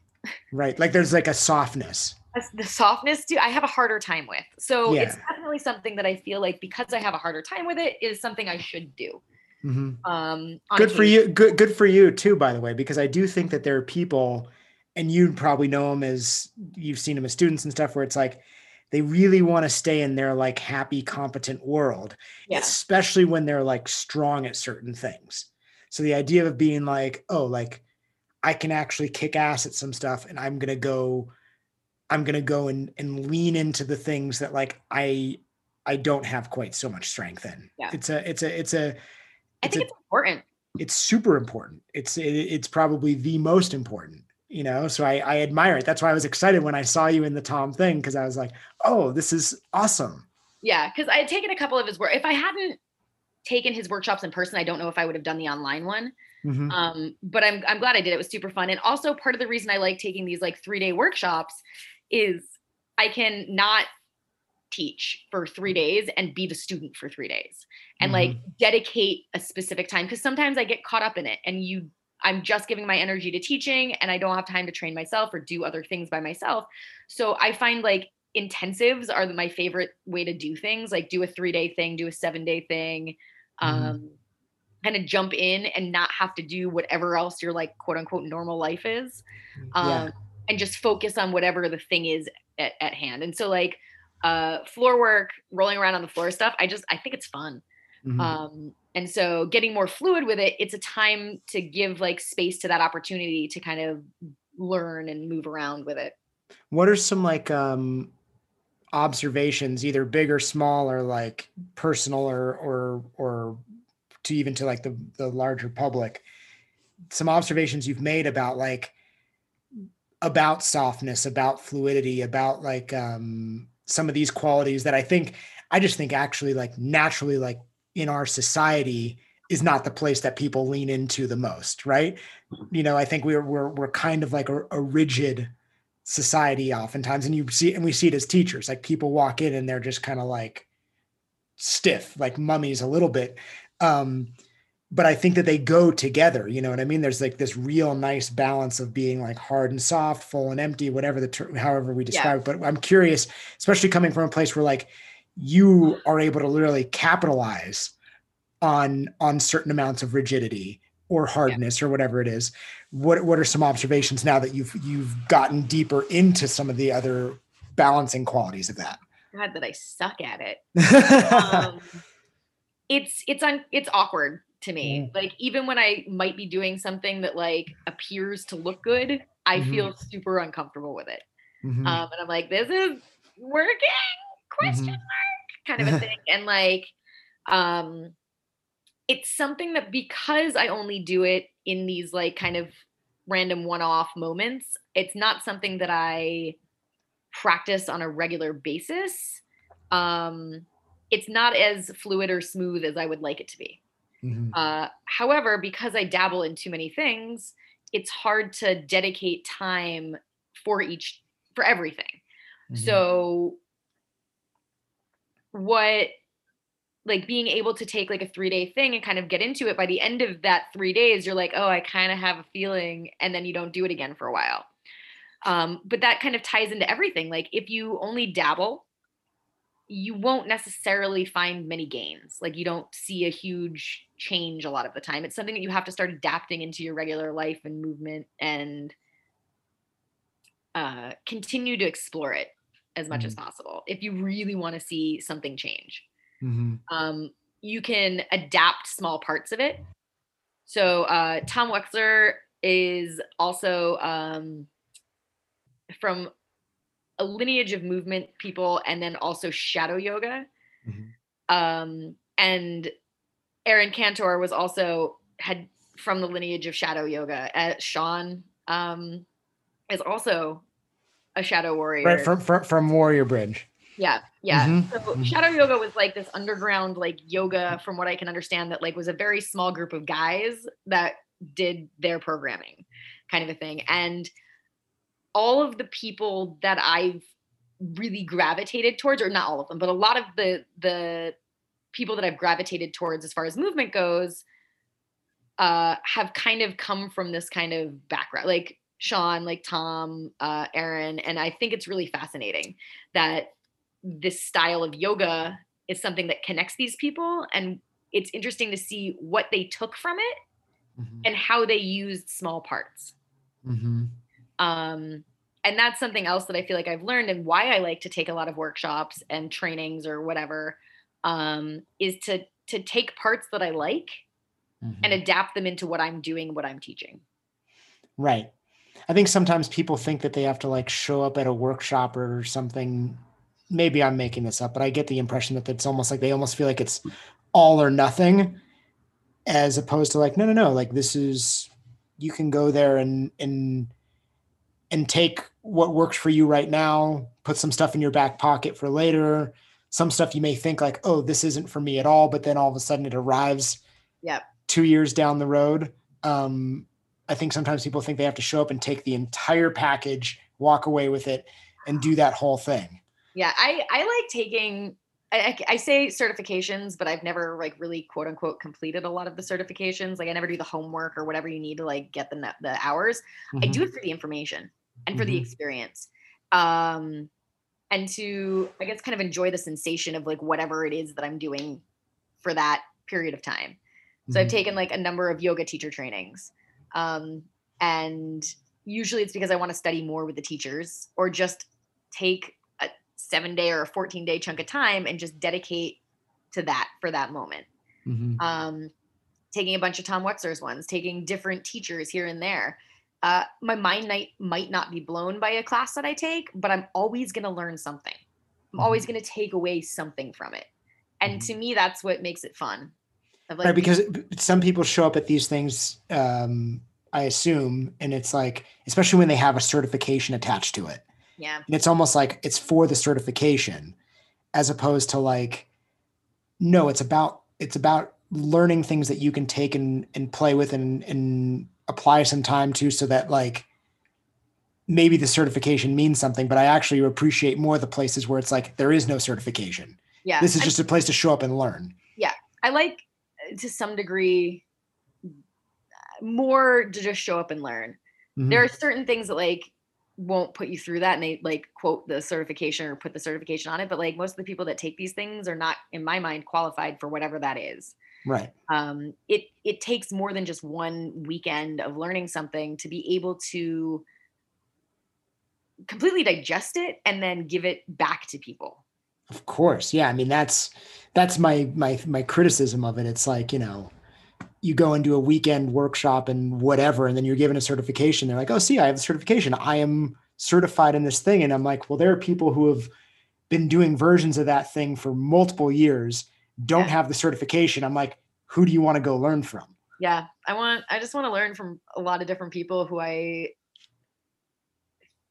Right. Like there's like a softness. The softness too i have a harder time with so it's definitely something that i feel like because i have a harder time with it is something i should do Mhm. um Good for you. Good good for you too by the way because I do think that there are people and you probably know them as you've seen them as students and stuff where it's like they really want to stay in their like happy competent world yeah especially when they're like strong at certain things. So the idea of being like, oh, like I can actually kick ass at some stuff and I'm gonna go, I'm gonna go and and lean into the things that like I I don't have quite so much strength in. Yeah. It's a it's a it's a i it's think a- it's important it's super important. It's it, it's probably the most important, you know. So I I admire it. That's why I was excited when I saw you in the Tom thing because I was like, oh, this is awesome. yeah because i had taken a couple of his work if i hadn't taken his workshops in person i don't know if i would have done the online one Mhm. um but i'm i'm glad i did it was super fun and also part of the reason i like taking these like three day workshops is i can not teach for three days and be the student for three days and like dedicate a specific time because sometimes i get caught up in it and you i'm just giving my energy to teaching and i don't have time to train myself or do other things by myself so i find like intensives are my favorite way to do things like do a three day thing do a seven day thing Mhm. um kind of jump in and not have to do whatever else your like quote unquote normal life is um yeah. and just focus on whatever the thing is at, at hand and so like uh floor work rolling around on the floor stuff i just i think it's fun Mhm. um and so getting more fluid with it it's a time to give like space to that opportunity to kind of learn and move around with it what are some like um observations either big or small or like personal or or or to even to like the the larger public some observations you've made about like about softness about fluidity about like um some of these qualities that i think i just think actually like naturally like in our society is not the place that people lean into the most right? You know i think we're we're, we're kind of like a, a rigid society oftentimes and you see and we see it as teachers like people walk in and they're just kind of like stiff like mummies a little bit um but i think that they go together you know what i mean? There's like this real nice balance of being like hard and soft full and empty whatever the ter- however we describe it but i'm curious especially coming from a place where like you are able to literally capitalize on on certain amounts of rigidity or hardness or whatever it is what what are some observations now that you've you've gotten deeper into some of the other balancing qualities of that god that i suck at it (laughs) um, it's it's un, it's awkward to me. Like even when I might be doing something that like appears to look good, I Mhm. feel super uncomfortable with it. Mhm, Um, and I'm like, this is working? Question mhm, mark kind of a (laughs) thing. And like, um, it's something that because I only do it in these like kind of random one-off moments, it's not something that I practice on a regular basis. Um, it's not as fluid or smooth as I would like it to be. mhm. Uh, however, because I dabble in too many things, it's hard to dedicate time for each for everything. Mhm. So what like being able to take like a three day thing and kind of get into it by the end of that three days you're like oh i kind of have a feeling and then you don't do it again for a while. Um, but that kind of ties into everything like if you only dabble you won't necessarily find many gains like you don't see a huge change a lot of the time. It's something that you have to start adapting into your regular life and movement and uh, continue to explore it as much mm-hmm. as possible if you really want to see something change Mm-hmm. Um, you can adapt small parts of it. So uh, Tom Weksler is also um, from a lineage of movement people, and then also shadow yoga. Mm-hmm. Um, and Aaron Cantor was also had from the lineage of shadow yoga. Uh, Sean um, is also a shadow warrior. Right from from, from Warrior Bridge. Yeah, yeah. Mm-hmm. So mm-hmm. shadow yoga was like this underground like yoga, from what I can understand, that like was a very small group of guys that did their programming, kind of a thing. And all of the people that I've really gravitated towards, or not all of them, but a lot of the the people that I've gravitated towards as far as movement goes, uh, have kind of come from this kind of background. Like Sean, like Tom, uh, Aaron, and I think it's really fascinating that this style of yoga is something that connects these people and it's interesting to see what they took from it mm-hmm. and how they used small parts mm-hmm. um, and that's something else that i feel like i've learned and why i like to take a lot of workshops and trainings or whatever um, is to to take parts that i like mm-hmm. and adapt them into what i'm doing what i'm teaching right i think sometimes people think that they have to like show up at a workshop or something maybe I'm making this up, but I get the impression that it's almost like they almost feel like it's all or nothing, as opposed to like, no, no, no, like this is you can go there and and and take what works for you right now, put some stuff in your back pocket for later. Some stuff you may think like, oh, this isn't for me at all, but then all of a sudden it arrives. Yeah. Two years down the road. Um, I think sometimes people think they have to show up and take the entire package, walk away with it, and do that whole thing. Yeah, I I like taking I, I, say certifications, but I've never like really quote unquote completed a lot of the certifications. Like I never do the homework or whatever you need to like get the the hours. Mm-hmm. I do it for the information and for mm-hmm. the experience, um, and to I guess kind of enjoy the sensation of like whatever it is that I'm doing for that period of time. So mm-hmm. I've taken like a number of yoga teacher trainings, um, and usually it's because I want to study more with the teachers or just take a seven day or a 14 day chunk of time and just dedicate to that for that moment. Mm-hmm. Um, taking a bunch of Tom Weksler's ones, taking different teachers here and there. Uh, my mind might might not be blown by a class that I take, but I'm always going to learn something. I'm mm-hmm. always going to take away something from it, and mm-hmm. to me, that's what makes it fun. Like, right, because some people show up at these things, um, I assume, and it's like, especially when they have a certification attached to it. Yeah. And it's almost like it's for the certification as opposed to like no, it's about it's about learning things that you can take and and play with and and apply some time to so that like maybe the certification means something, but I actually appreciate more the places where it's like there is no certification. Yeah. This is just a place to show up and learn. Yeah. I like to some degree more to just show up and learn. Mm-hmm. There are certain things that like won't put you through that and they like quote the certification or put the certification on it but like most of the people that take these things are not in my mind qualified for whatever that is right um it it takes more than just one weekend of learning something to be able to completely digest it and then give it back to people of course yeah i mean that's that's my my my criticism of it it's like you know you go and do a weekend workshop and whatever, and then you're given a certification. They're like, oh, see, I have a certification. I am certified in this thing. And I'm like, well, there are people who have been doing versions of that thing for multiple years, don't yeah. have the certification. I'm like, who do you want to go learn from? Yeah, I want, I just want to learn from a lot of different people who I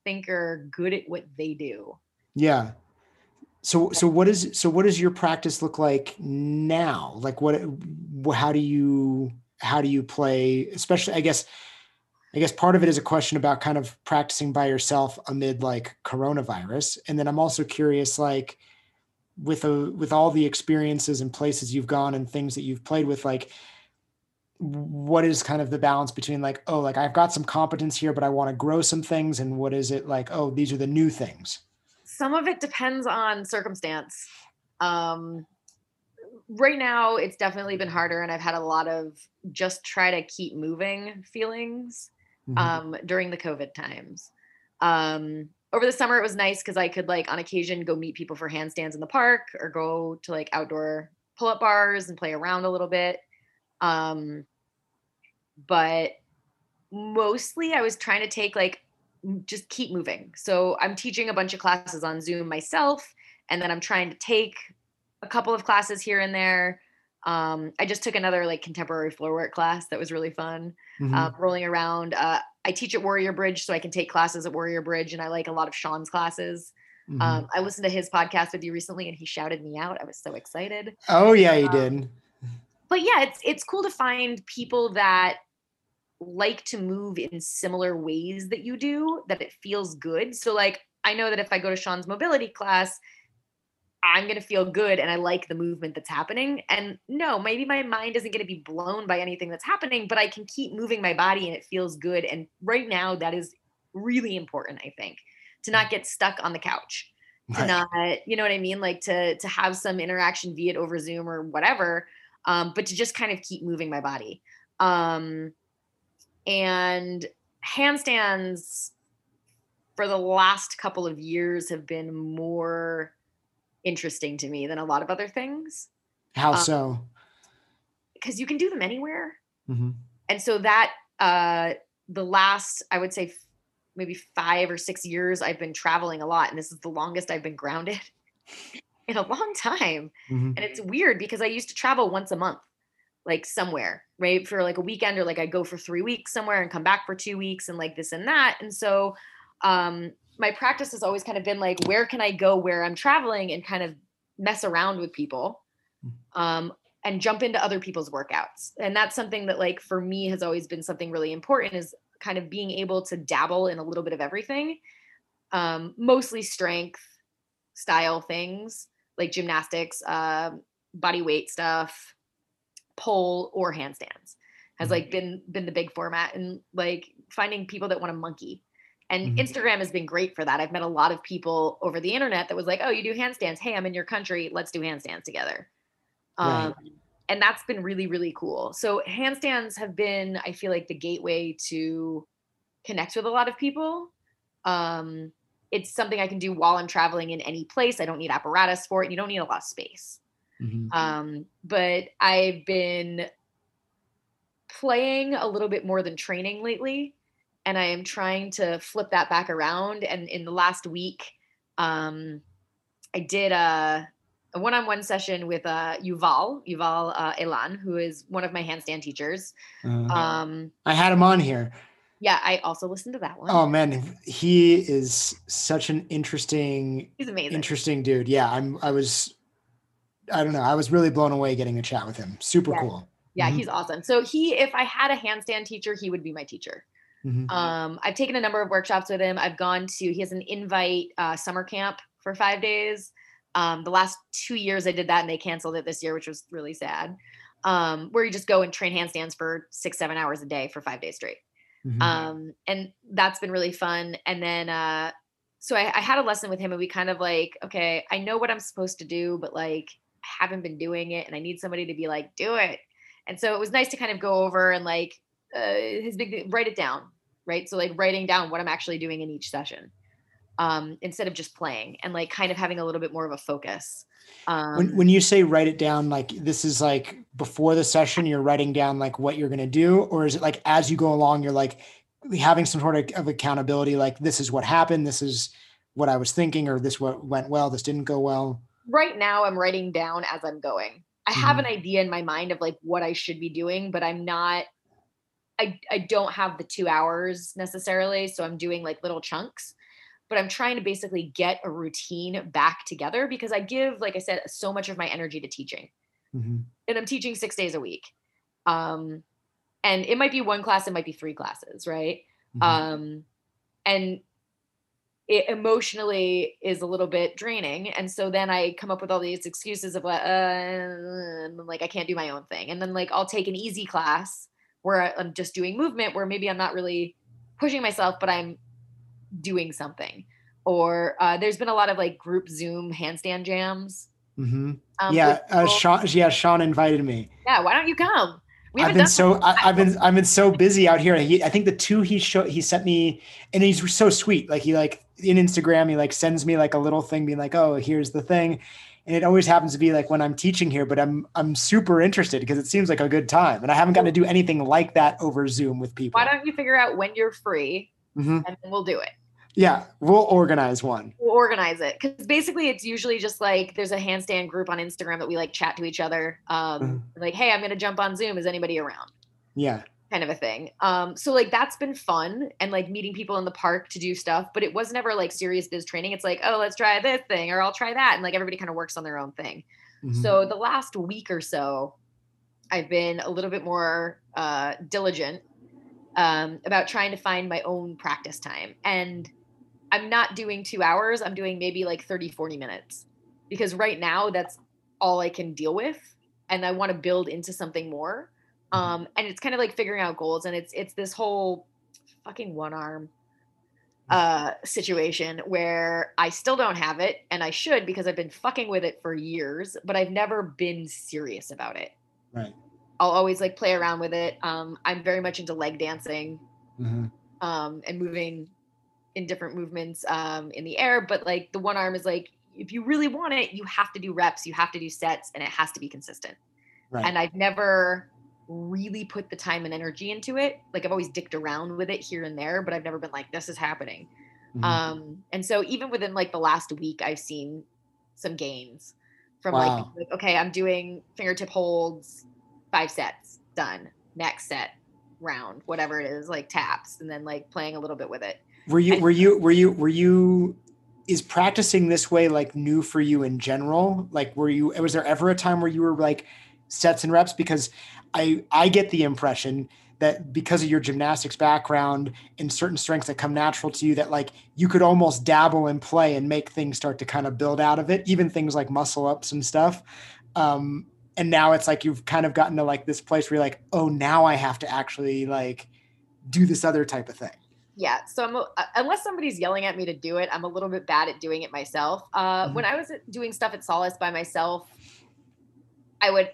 think are good at what they do. Yeah so so what is so what does your practice look like now? Like what how do you how do you play especially i guess i guess part of it is a question about kind of practicing by yourself amid like coronavirus. And then i'm also curious like with a with all the experiences and places you've gone and things that you've played with like what is kind of the balance between like oh like i've got some competence here but i want to grow some things and what is it like oh these are the new things some of it depends on circumstance. Um right now it's definitely been harder and i've had a lot of just try to keep moving feelings mm-hmm. um during the covid times. Um over the summer it was nice because i could like on occasion go meet people for handstands in the park or go to like outdoor pull-up bars and play around a little bit. Um but mostly I was trying to take like just keep moving. So I'm teaching a bunch of classes on Zoom myself, and then I'm trying to take a couple of classes here and there. Um, I just took another like contemporary floor work class that was really fun. Mm-hmm. Uh, rolling around. Uh, I teach at Warrior Bridge, so I can take classes at Warrior Bridge, and I like a lot of Sean's classes. Mm-hmm. Um, I listened to his podcast with you recently, and he shouted me out. I was so excited. Oh yeah, he um, did but yeah, it's it's cool to find people that like to move in similar ways that you do that it feels good. So like I know that if I go to Sean's mobility class, I'm going to feel good and I like the movement that's happening. And no, maybe my mind isn't going to be blown by anything that's happening, but I can keep moving my body and it feels good. And right now, that is really important, I think, to not get stuck on the couch. Right. To not, you know what I mean? Like to to have some interaction, be it over Zoom or whatever, um, but to just kind of keep moving my body. Um, and handstands for the last couple of years have been more interesting to me than a lot of other things. How um, so? Because you can do them anywhere. Mm-hmm. And so that, uh, the last, I would say, f- maybe five or six years, I've been traveling a lot. And this is the longest I've been grounded (laughs) in a long time. Mm-hmm. And it's weird because I used to travel once a month, like somewhere, right? For like a weekend or like I go for three weeks somewhere and come back for two weeks and like this and that. And so um my practice has always kind of been like, where can I go where I'm traveling and kind of mess around with people. Mm. Um, and jump into other people's workouts. And that's something that like for me has always been something really important is kind of being able to dabble in a little bit of everything. Um, mostly strength style things like gymnastics, uh, body weight stuff, pole or handstands has mm-hmm. like been been the big format and like finding people that want to monkey. And mm-hmm. Instagram has been great for that. I've met a lot of people over the internet that was like, "Oh, you do handstands? Hey, I'm in your country. Let's do handstands together." Right. Um, and that's been really really cool. So handstands have been, I feel like, the gateway to connect with a lot of people. Um, it's something I can do while I'm traveling in any place. I don't need apparatus for it. You don't need a lot of space. Mm-hmm. Um, but I've been playing a little bit more than training lately, and I am trying to flip that back around. And in the last week, um, I did a, a, one-on-one session with uh, Yuval, Yuval uh, Ayalon, who is one of my handstand teachers. Uh, um, I had him on here. Yeah, I also listened to that one. Oh man, he is such an interesting, he's amazing, interesting dude. Yeah, I'm. I was, I don't know. I was really blown away getting a chat with him. Super yeah. cool. Yeah, mm-hmm. he's awesome. So he, if I had a handstand teacher, he would be my teacher. Mm-hmm. Um, I've taken a number of workshops with him. I've gone to. He has an invite uh, summer camp for five days. Um, the last two years I did that, and they canceled it this year, which was really sad. Um, where you just go and train handstands for six, seven hours a day for five days straight. Mm-hmm. Um, and that's been really fun. And then, uh, so I, I had a lesson with him and we kind of like, okay, I know what I'm supposed to do, but like, haven't been doing it and I need somebody to be like, do it. And so it was nice to kind of go over and like, uh, his big, write it down. Right. So like writing down what I'm actually doing in each session um, instead of just playing and like kind of having a little bit more of a focus. Um, when, when you say write it down, like this is like before the session, you're writing down like what you're going to do, or is it like as you go along, you're like having some sort of, of accountability, like this is what happened, this is what I was thinking, or this what went well, this didn't go well? Right now, I'm writing down as I'm going. I have mm-hmm. an idea in my mind of like what I should be doing, but I'm not. I I don't have the two hours necessarily, so I'm doing like little chunks but I'm trying to basically get a routine back together because I give, like I said, so much of my energy to teaching. Mm-hmm. And I'm teaching six days a week. Um, and it might be one class, it might be three classes, right? Mm-hmm. Um, and it emotionally is a little bit draining and so then i come up with all these excuses of like, uh, like i can't do my own thing and then like i'll take an easy class where i'm just doing movement where maybe i'm not really pushing myself but i'm doing something or uh, there's been a lot of like group zoom handstand jams mm-hmm. um, yeah uh, sean yeah sean invited me yeah why don't you come I've been so I, have been I've been so busy out here. He, I think the two he showed he sent me, and he's so sweet. Like he like in Instagram he like sends me like a little thing being like, oh, here's the thing, and it always happens to be like when I'm teaching here. But I'm I'm super interested because it seems like a good time, and I haven't gotten to do anything like that over Zoom with people. Why don't you figure out when you're free, mm-hmm. and then we'll do it. Yeah, we'll organize one. We'll organize it because basically it's usually just like there's a handstand group on Instagram that we like chat to each other. Um, mm-hmm. Like, hey, I'm gonna jump on Zoom. Is anybody around? Yeah. Kind of a thing. Um, so like that's been fun and like meeting people in the park to do stuff, but it was never like serious biz training. It's like, oh, let's try this thing or I'll try that. And like everybody kind of works on their own thing. Mm-hmm. So the last week or so, I've been a little bit more uh, diligent um, about trying to find my own practice time. And I'm not doing two hours. I'm doing maybe like 30, 40 minutes because right now that's all I can deal with. And I want to build into something more. Mm-hmm. Um, and it's kind of like figuring out goals. And it's, it's this whole fucking one arm mm. uh, situation where I still don't have it and I should because I've been fucking with it for years, but I've never been serious about it. Right. I'll always like play around with it. Um, I'm very much into leg dancing mm-hmm. um, and moving in different movements um, in the air, but like the one arm is like if you really want it, you have to do reps, you have to do sets, and it has to be consistent. Right. And I've never really put the time and energy into it. Like I've always dicked around with it here and there, but I've never been like, this is happening. Mm-hmm. Um, and so even within like the last week, I've seen some gains from wow. like, okay, I'm doing fingertip holds, five sets, done. Next set, round, whatever it is, like taps, and then like playing a little bit with it. Were you were you were you were you is practicing this way like new for you in general? Like were you was there ever a time where you were like sets and reps because I I get the impression that because of your gymnastics background and certain strengths that come natural to you that like you could almost dabble and play and make things start to kind of build out of it even things like muscle ups and stuff. Um, and now it's like you've kind of gotten to like this place where you're like oh now i have to actually like do this other type of thing. Yeah so i'm uh, unless somebody's yelling at me to do it i'm a little bit bad at doing it myself. Uh, mm-hmm. when i was doing stuff at solace by myself i would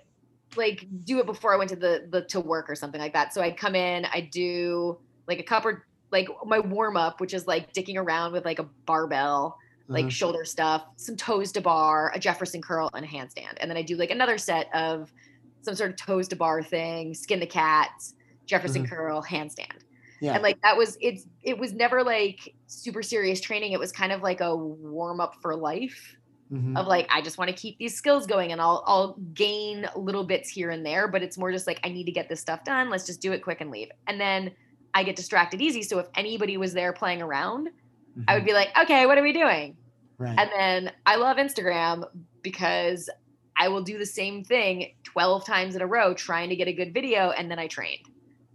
like do it before i went to the the to work or something like that so i'd come in I'd do like a couple like my warm up which is like dicking around with like a barbell like mm-hmm. shoulder stuff some toes to bar a jefferson curl and a handstand and then i do like another set of some sort of toes to bar thing skin the cat jefferson mm-hmm. curl handstand yeah. And like that was it's it was never like super serious training. It was kind of like a warm up for life. Mm-hmm. Of like I just want to keep these skills going and I'll I'll gain little bits here and there, but it's more just like I need to get this stuff done. Let's just do it quick and leave. And then I get distracted easy. So if anybody was there playing around, mm-hmm. I would mm-hmm. be like, okay, what are we doing? Right. And then I love Instagram because I will do the same thing 12 times in a row trying to get a good video and then I trained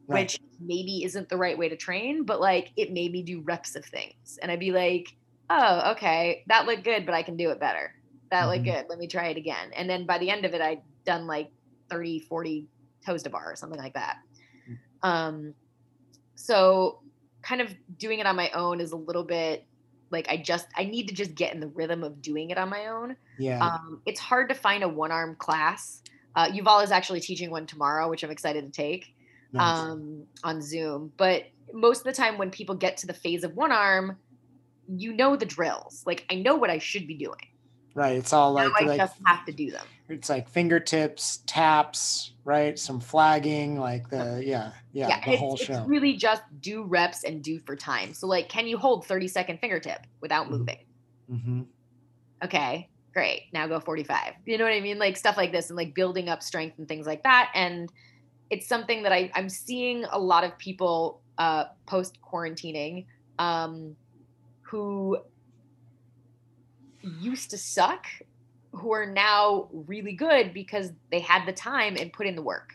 right. which maybe isn't the right way to train, but like it made me do reps of things. And I'd be like, oh, okay, that looked good, but I can do it better. That mm-hmm. looked good. Let me try it again. And then by the end of it, I'd done like 30, 40 toes to bar or something like that. Mm. Um, so kind of doing it on my own is a little bit like I just I need to just get in the rhythm of doing it on my own. Yeah. Um, it's hard to find a one arm class. Uh, Yuval is actually teaching one tomorrow, which I'm excited to take nice. um, on Zoom. But most of the time, when people get to the phase of one arm, you know the drills. Like I know what I should be doing. Right. It's all like, now I like, just have to do them. It's like fingertips, taps, right? Some flagging, like the yeah, yeah, yeah the whole show. It's really just do reps and do for time. So like, can you hold 30 second fingertip without mm-hmm. moving? Mm-hmm. Okay, great. Now go 45. You know what I mean? Like stuff like this and like building up strength and things like that. And it's something that I, I'm seeing a lot of people uh, post quarantining um, who used to suck who are now really good because they had the time and put in the work.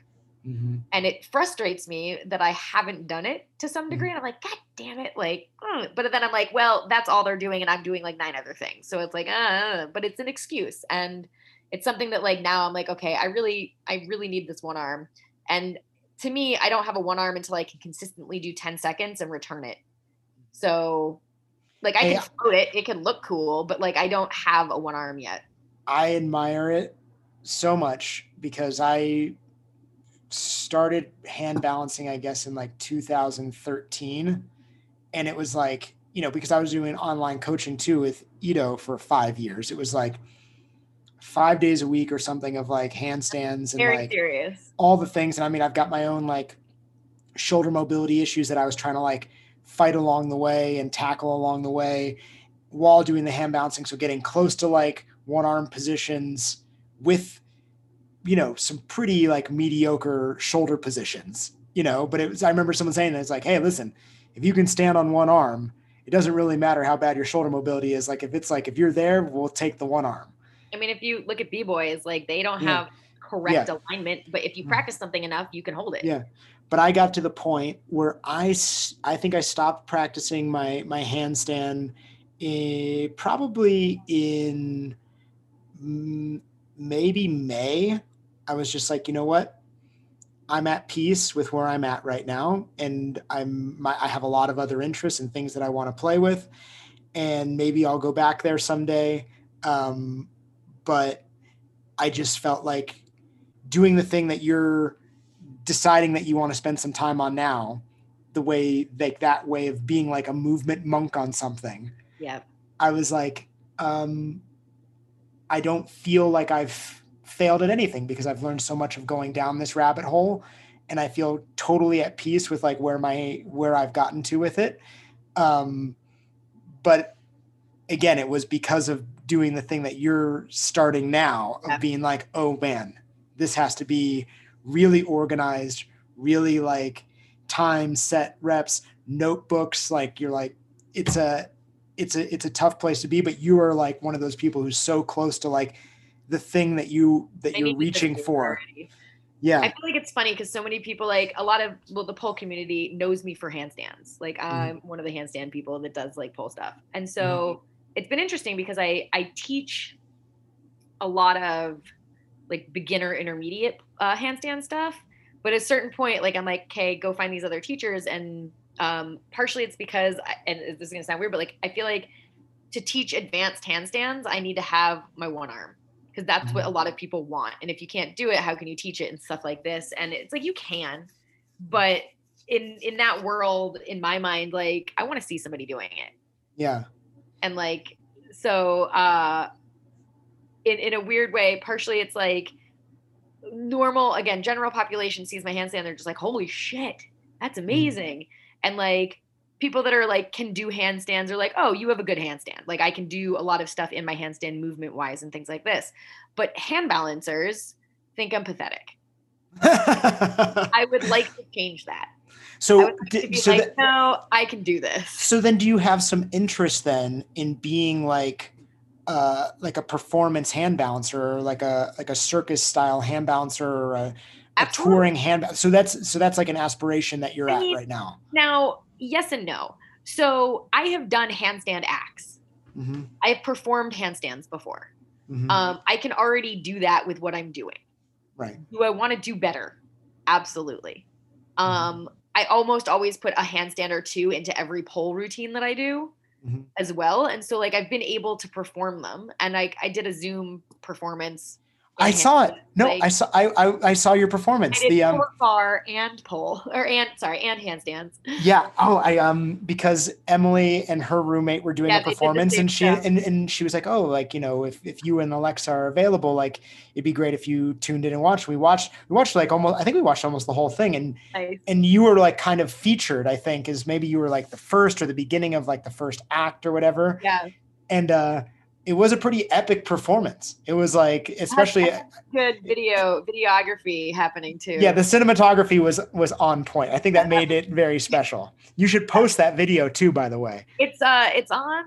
Mhm. and it frustrates me that I haven't done it to some Mm-hmm. degree. And I'm like, God damn it! Like, ugh." but then I'm like, well, that's all they're doing, and I'm doing like nine other things. So it's like, uh, but it's an excuse, and it's something that like now I'm like, okay, I really, I really need this one arm, and to me, I don't have a one arm until I can consistently do 10 seconds and return it. So, like, I can float it, it can look cool, but like, I don't have a one arm yet. I admire it so much because I started hand balancing, I guess, in like 2013. And it was like, you know, because I was doing online coaching too with Ido for five years. It was like five days a week or something of like handstands and Very like serious. all the things. And I mean, I've got my own like shoulder mobility issues that I was trying to like fight along the way and tackle along the way while doing the hand balancing. So getting close to like one arm positions with, you know, some pretty like mediocre shoulder positions, you know, but it was, I remember someone saying that it's like, Hey, listen, if you can stand on one arm, it doesn't really matter how bad your shoulder mobility is. Like if it's like, if you're there, we'll take the one arm. I mean, if you look at B boys, like, they don't Yeah. have correct alignment, but if you Mm. practice something enough, you can hold it. Yeah. But I got to the point where I, I think I stopped practicing my my handstand eh, probably in mm, maybe May. I was just like, you know what? I'm at peace with where I'm at right now, and I'm my, I have a lot of other interests and things that I want to play with, and maybe I'll go back there someday. Um, but I just felt like doing the thing that you're deciding that you want to spend some time on now the way like that way of being like a movement monk on something Yeah. i was like um i don't feel like i've failed at anything because i've learned so much of going down this rabbit hole and i feel totally at peace with like where my where i've gotten to with it um but again it was because of doing the thing that you're starting now Yeah. of being like oh man this has to be really organized really like time set reps notebooks like you're like it's a it's a it's a tough place to be but you are like one of those people who's so close to like the thing that you that I you're reaching for already. yeah I feel like it's funny because so many people, like a lot of well, the pole community knows me for handstands. Like Mm-hmm. I'm one of the handstand people that does like pole stuff, and so it's been interesting because I I teach a lot of like beginner intermediate uh, handstand stuff, but at a certain point, like I'm like, okay, go find these other teachers, and um, partially it's because, I, and this is gonna sound weird, but like I feel like to teach advanced handstands, I need to have my one arm because that's what a lot of people want. And if you can't do it, how can you teach it and stuff like this? And it's like you can, but in in that world, in my mind, like I want to see somebody doing it. yeah And like so uh in in a weird way, partially it's like normal again, general population sees my handstand, they're just like, holy shit, that's mm-hmm. amazing. And like people that are like can do handstands are like, oh, you have a good handstand. Like I can do a lot of stuff in my handstand movement wise and things like this. But hand balancers think I'm pathetic. I would (laughs) like to change that. So like so like, that- no, I can do this. so then do you have some interest then in being like uh like a performance hand balancer or like a like a circus style hand balancer or a, a touring hand so that's so that's like an aspiration that you're I at mean- right now Now, yes and no. So I have done handstand acts. hmm I have performed handstands before. hmm Um, I can already do that with what I'm doing. right Do I want to do better? Absolutely. Mm-hmm. Um, I almost always put a handstand or two into every pole routine that I do Mhm. as well. And so like I've been able to perform them. And I I did a Zoom performance. I saw it no like- i saw I, I i saw your performance the um bar and pole or and sorry and handstands. Yeah. Oh, I um because Emily and her roommate were doing Yeah, a they did the performance and she stuff. and, and she was like, Oh, like, you know, if, if you and Alexa are available, like it'd be great if you tuned in and watched. We watched we watched like almost I think we watched almost the whole thing and Nice. and you were like kind of featured, I think, as maybe you were like the first or the beginning of like the first act or whatever. Yeah. And uh it was a pretty epic performance. It was like especially Good video videography happening too. yeah, the cinematography was was on point. I think that made it (laughs) very special. You should post that video too, by the way. it's uh it's on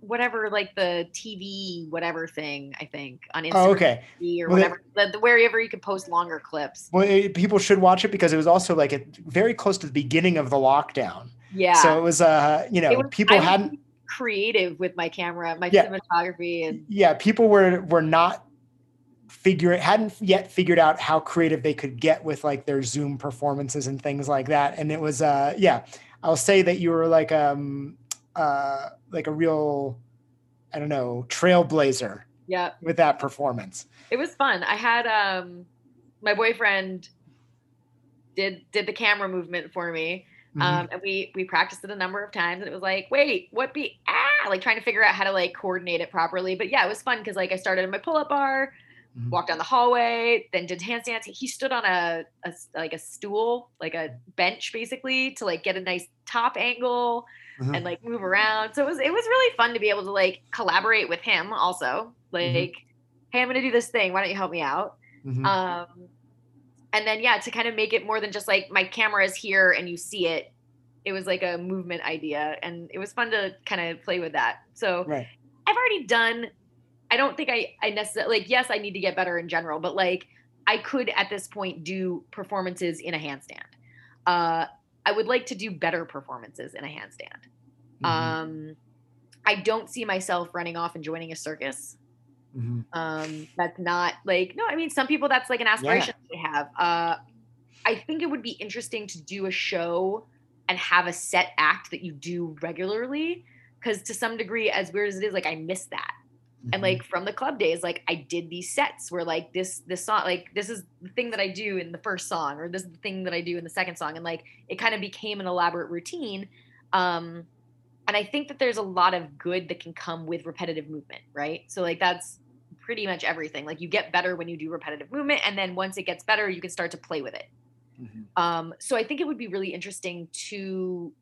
whatever, like the TV whatever thing. I think on Instagram Oh, okay. Or Well, whatever, the, the- wherever you could post longer clips. Well, it, people should watch it because it was also like at very close to the beginning of the lockdown. Yeah. So it was, uh, you know, was- people I hadn't. Creative with my camera, my Yeah. cinematography, and Yeah, people were were not figuring hadn't yet figured out how creative they could get with like their Zoom performances and things like that. And it was, uh, yeah, I'll say that you were like um uh like a real, I don't know, trailblazer yeah, with that performance. it was fun. I had um my boyfriend did did the camera movement for me. Mhm. Um, and we we practiced it a number of times, and it was like, wait, what be ah, like trying to figure out how to like coordinate it properly. But yeah, it was fun because like I started in my pull up bar, Mhm. walked down the hallway, then did handstands. He stood on a like a stool, like a bench, basically, to like get a nice top angle Mhm. and like move around. So it was it was really fun to be able to like collaborate with him also. Like, hey, I'm gonna do this thing. Why don't you help me out? Mhm. um and then yeah to kind of make it more than just like my camera is here and you see it it was like a movement idea. And it was fun to kind of play with that. So right. i've already done i don't think i i necessarily like yes i need to get better in general but like i could at this point do performances in a handstand. Uh i would like to do better performances in a handstand. Mhm. um i don't see myself running off and joining a circus Mhm. um that's not like no i mean some people that's like an aspiration they have uh i think it would be interesting to do a show and have a set act that you do regularly because to some degree as weird as it is like i miss that and Mhm. like from the club days like i did these sets where like this this song like this is the thing that i do in the first song or this is the thing that i do in the second song and like it kind of became an elaborate routine um and i think that there's a lot of good that can come with repetitive movement right so like that's pretty much everything like you get better when you do repetitive movement and then once it gets better you can start to play with it Mhm. um, so I think it would be really interesting to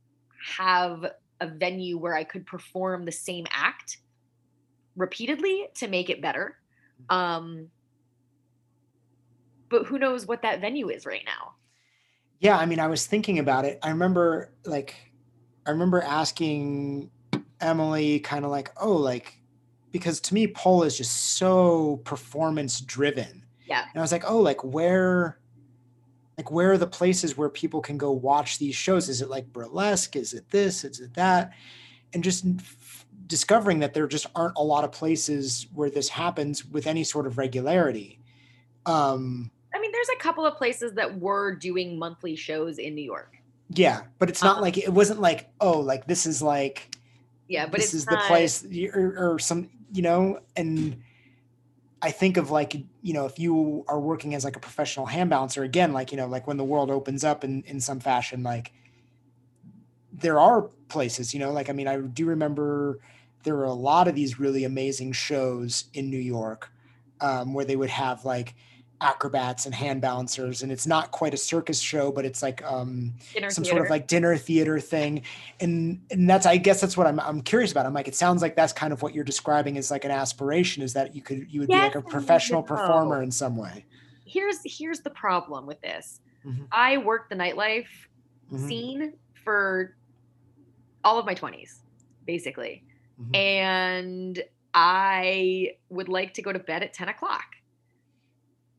have a venue where I could perform the same act repeatedly to make it better. Um, but who knows what that venue is right now? Yeah, I mean, I was thinking about it. I remember like I remember asking Emily kind of like, "Oh, like because to me pole is just so performance driven." Yeah. And I was like, "Oh, like where like where are the places where people can go watch these shows? Is it like burlesque? Is it this? Is it that?" And just f- discovering that there just aren't a lot of places where this happens with any sort of regularity. Um I mean, there's a couple of places that were doing monthly shows in New York. Yeah, but it's not Um, like it wasn't like oh like this is like Yeah, but this is not, the place or, or some you know? And I think of like you know if you are working as like a professional hand balancer again like you know like when the world opens up in in some fashion like there are places you know? Like I mean I do remember there were a lot of these really amazing shows in New York um, where they would have like acrobats and hand balancers and it's not quite a circus show but it's like um dinner some theater. sort of like dinner theater thing and and that's i guess that's what i'm i'm curious about i'm like it sounds like that's kind of what you're describing as like an aspiration is that you could you would be like a professional no. performer in some way here's here's the problem with this. Mhm. I worked the nightlife Mhm, scene for all of my 20s, basically. mhm. And I would like to go to bed at 10 o'clock.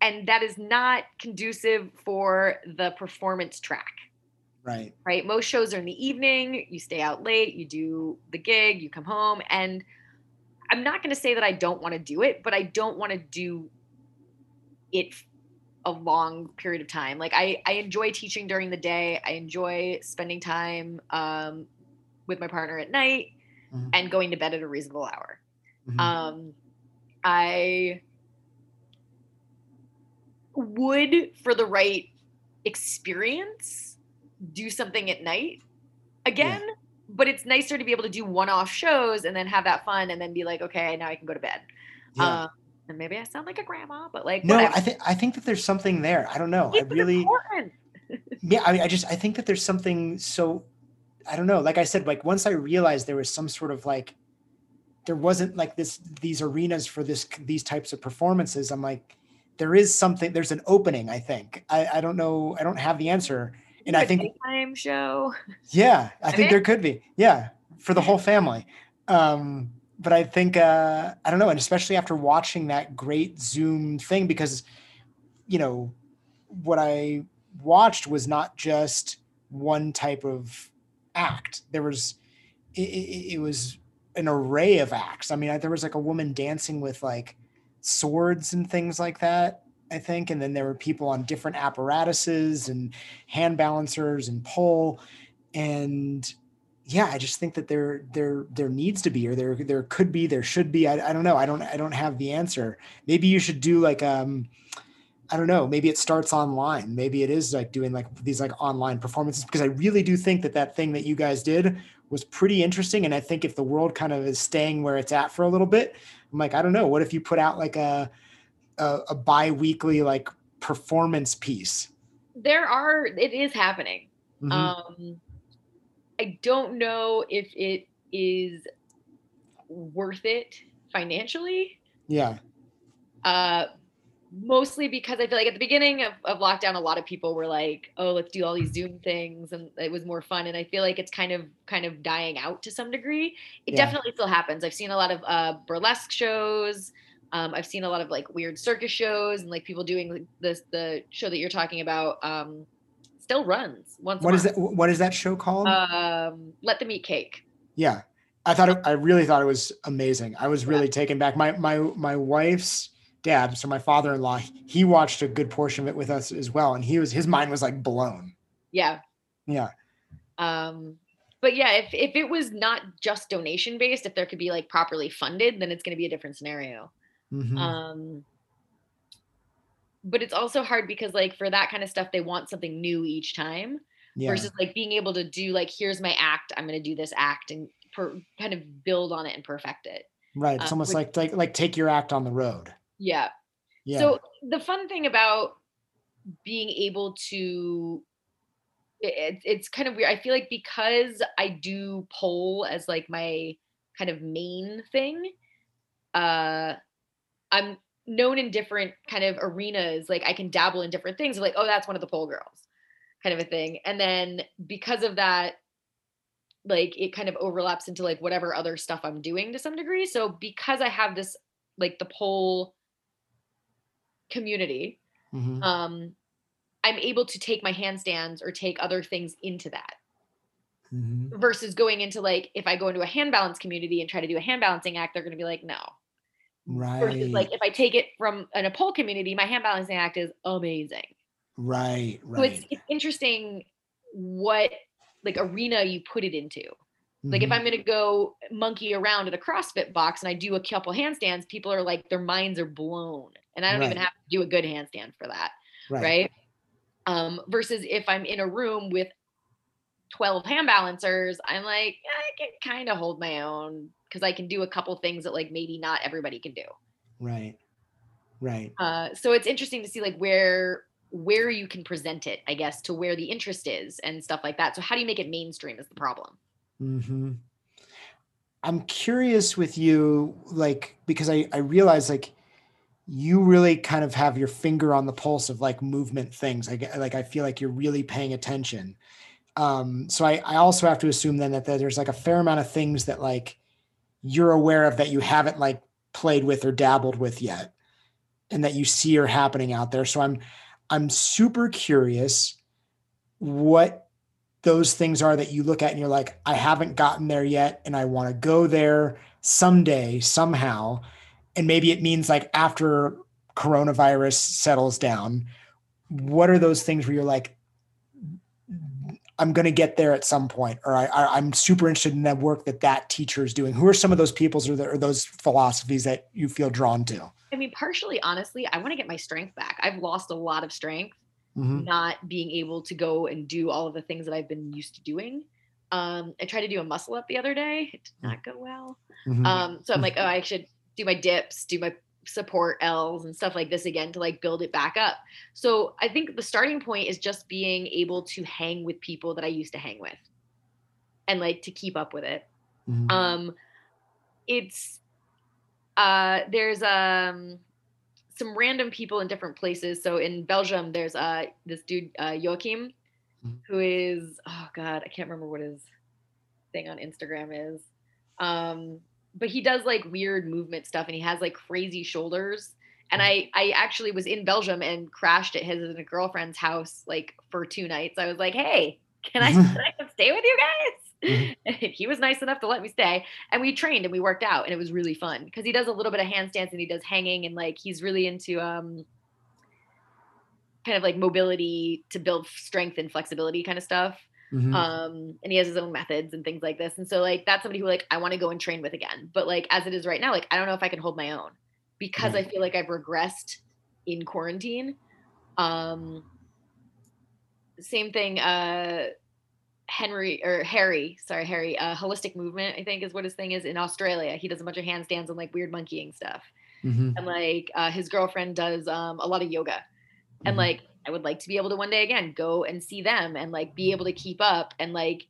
And that is not conducive for the performance track, right right? Most shows are in the evening, you stay out late, you do the gig, you come home. And I'm not going to say that I don't want to do it, but I don't want to do it a long period of time. Like I, I enjoy teaching during the day. I enjoy spending time um, with my partner at night Mhm. and going to bed at a reasonable hour. Mhm. Um, I would, for the right experience, do something at night again. But it's nicer to be able to do one-off shows and then have that fun, and then be like, okay, now I can go to bed. yeah. Um, and maybe I sound like a grandma, but like, no whatever. i think i think that there's something there i don't know i really important. (laughs) yeah i mean i just i think that there's something so i don't know like i said like once i realized there was some sort of like there wasn't like this these arenas for this these types of performances i'm like there is something there's an opening i think i i don't know i don't have the answer and i Like think daytime show. yeah i think think- there could be yeah for the whole family um but I think uh, I don't know, and especially after watching that great Zoom thing, because you know what I watched was not just one type of act. There was it, it, it was an array of acts. I mean, there was like a woman dancing with like swords and things like that. I think, and then there were people on different apparatuses and hand balancers and pole, and yeah, I just think that there there there needs to be, or there there could be, there should be. I, I don't know. I don't I don't have the answer. Maybe you should do like um, I don't know. Maybe it starts online. Maybe it is like doing like these like online performances because I really do think that that thing that you guys did was pretty interesting. And I think if the world kind of is staying where it's at for a little bit, I'm like, I don't know. What if you put out like a a, a bi-weekly like performance piece? There are. It is happening. Mm-hmm. Um I don't know if it is worth it financially. Yeah. Uh, mostly because I feel like at the beginning of, of lockdown, a lot of people were like, "Oh, let's do all these Zoom things," and it was more fun. And I feel like it's kind of kind of dying out to some degree. It yeah. definitely still happens. I've seen a lot of uh, burlesque shows. Um, I've seen a lot of like weird circus shows and like people doing this the show that you're talking about. Um, still runs once. What is that? What is that show called? Um, Let them eat cake. Yeah, I thought it, I really thought it was amazing. I was really yeah. taken back. My my my wife's dad, so my father-in-law, he watched a good portion of it with us as well, and he was his mind was like blown. Yeah. Yeah. Um, but yeah, if if it was not just donation based, if there could be like properly funded, then it's going to be a different scenario. Mm-hmm. Um, but it's also hard because like for that kind of stuff they want something new each time yeah. versus like being able to do like here's my act i'm going to do this act and per, kind of build on it and perfect it right it's um, almost which, like like like take your act on the road yeah. Yeah. So the fun thing about being able to it, it's kind of weird. I feel like because i do pole as like my kind of main thing uh i'm known in different kind of arenas like i can dabble in different things like oh that's one of the pole girls kind of a thing. And then because of that like it kind of overlaps into like whatever other stuff i'm doing to some degree. So because i have this like the pole community mm-hmm. um i'm able to take my handstands or take other things into that mm-hmm. versus going into like if i go into a hand balance community and try to do a hand balancing act they're going to be like no Right. Versus like if I take it from an, a pole community, my hand balancing act is amazing. Right. Right. So it's, it's interesting what like arena you put it into. Like if mm-hmm. I'm gonna go monkey around at a CrossFit box and I do a couple handstands, people are like their minds are blown, and I don't right. even have to do a good handstand for that, right? right? Um, versus if I'm in a room with 12 hand balancers, I'm like I can kind of hold my own because I can do a couple things that like maybe not everybody can do. Right. Right. Uh, so it's interesting to see like where where you can present it, I guess, to where the interest is and stuff like that. So how do you make it mainstream is the problem. Mm-hmm. I'm curious with you, like because I I realize like you really kind of have your finger on the pulse of like movement things. I like I feel like you're really paying attention. Um, so I, I also have to assume then that there's like a fair amount of things that like you're aware of that you haven't like played with or dabbled with yet and that you see are happening out there so i'm i'm super curious what those things are that you look at and you're like i haven't gotten there yet and i want to go there someday somehow and maybe it means like after coronavirus settles down what are those things where you're like I'm going to get there at some point, or I, am super interested in that work that that teacher is doing. Who are some of those peoples or, the, or those philosophies that you feel drawn to? I mean, partially, honestly, I want to get my strength back. I've lost a lot of strength, mm-hmm. not being able to go and do all of the things that I've been used to doing. Um, I tried to do a muscle up the other day. It did not go well. Mm-hmm. Um, so I'm like, oh, I should do my dips, do my support L's and stuff like this again to like build it back up. So I think the starting point is just being able to hang with people that I used to hang with and like to keep up with it. Mm-hmm. Um it's uh there's um some random people in different places. So in Belgium there's uh this dude uh Joachim mm-hmm. who is oh god, I can't remember what his thing on Instagram is. Um but he does like weird movement stuff and he has like crazy shoulders. And I I actually was in Belgium and crashed at his and a girlfriend's house like for two nights. I was like, hey, can I, (laughs) can I stay with you guys? (laughs) He was nice enough to let me stay. And we trained and we worked out and it was really fun because he does a little bit of handstands and he does hanging and like he's really into um kind of like mobility to build strength and flexibility kind of stuff. Mhm. Um, and he has his own methods and things like this. And so like that's somebody who like I want to go and train with again. But like as it is right now, like I don't know if I can hold my own because I feel like I've regressed in quarantine. Um same thing, uh Henry or Harry, sorry, Harry, uh holistic movement, I think is what his thing is in Australia. He does a bunch of handstands and like weird monkeying stuff. Mhm. And like uh his girlfriend does um a lot of yoga and Mhm. like i would like to be able to one day again go and see them and like be able to keep up and like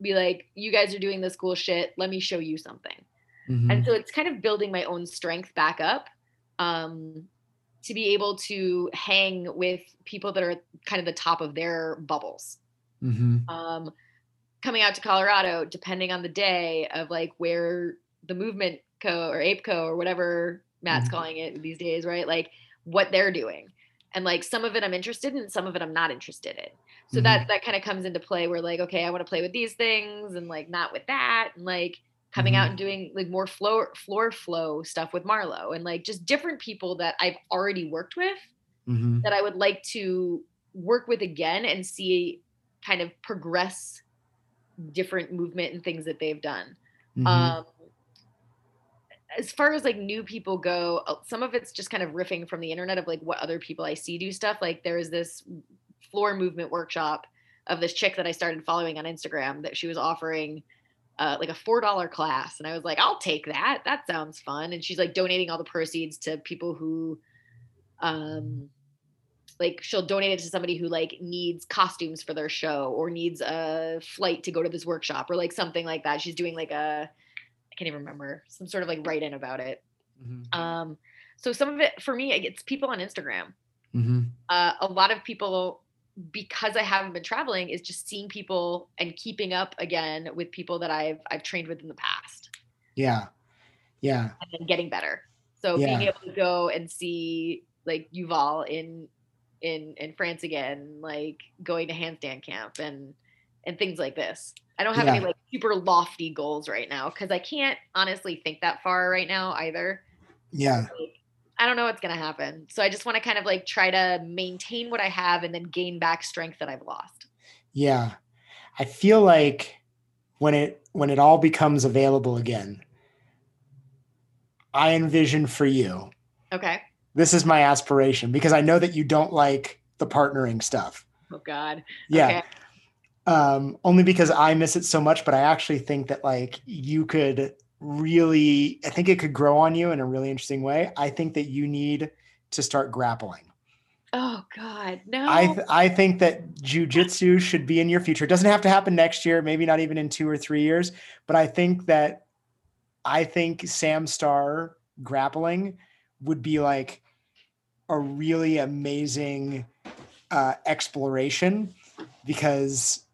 be like you guys are doing this cool shit let me show you something Mhm. and so it's kind of building my own strength back up um to be able to hang with people that are kind of the top of their bubbles Mhm. um coming out to colorado depending on the day of like where the movement co or apeco or whatever matt's Mhm. calling it these days right like what they're doing and like some of it i'm interested in some of it i'm not interested in so Mhm. that that kind of comes into play where like okay i want to play with these things and like not with that and like coming out Mhm. and doing like more floor floor flow stuff with marlo and like just different people that i've already worked with Mhm. that I would like to work with again and see kind of progress different movement and things that they've done. Mhm. Um, as far as like new people go, uh, some of it's just kind of riffing from the internet of like what other people I see do stuff. Like there is this floor movement workshop of this chick that I started following on Instagram that she was offering uh, like a four dollar class, and I was like, I'll take that. That sounds fun. And she's like donating all the proceeds to people who, um, like she'll donate it to somebody who like needs costumes for their show or needs a flight to go to this workshop or like something like that. She's doing like a can't even remember some sort of like write in about it. Mhm. Um, so some of it for me, it's people on Instagram. Mhm. Uh, a lot of people, because I haven't been traveling, is just seeing people and keeping up again with people that I've I've trained with in the past Yeah. Yeah. and then getting better. So being able to go and see like Yuval in in in France again, like going to handstand camp and and things like this. I don't have any like super lofty goals right now because I can't honestly think that far right now either. Yeah. Like, I don't know what's gonna happen. So I just want to kind of like try to maintain what I have and then gain back strength that I've lost. Yeah. I feel like when it when it all becomes available again, I envision for you. Okay. This is my aspiration because I know that you don't like the partnering stuff. Oh God. Yeah. Okay. Um, only because I miss it so much, but I actually think that like you could really I think it could grow on you in a really interesting way. I think that you need to start grappling. Oh God. No. I th- I think that jujitsu should be in your future. It doesn't have to happen next year, maybe not even in two or three years, but I think that I think Sam Starr grappling would be like a really amazing uh, exploration because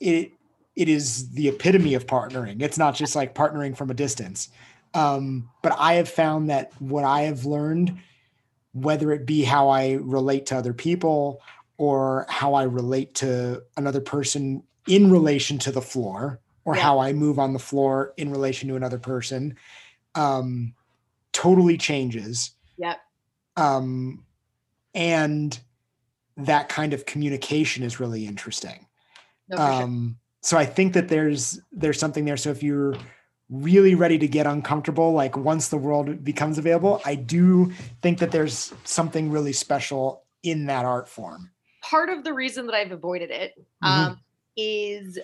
it it is the epitome of partnering. It's not just like partnering from a distance. Um, but I have found that what I have learned whether it be how I relate to other people or how I relate to another person in relation to the floor or Yeah. how I move on the floor in relation to another person um, totally changes. Yep. Um, and that kind of communication is really interesting. No, for sure. Um, so I think that there's there's something there. So if you're really ready to get uncomfortable, like once the world becomes available, I do think that there's something really special in that art form. Part of the reason that I've avoided it Mhm. um, is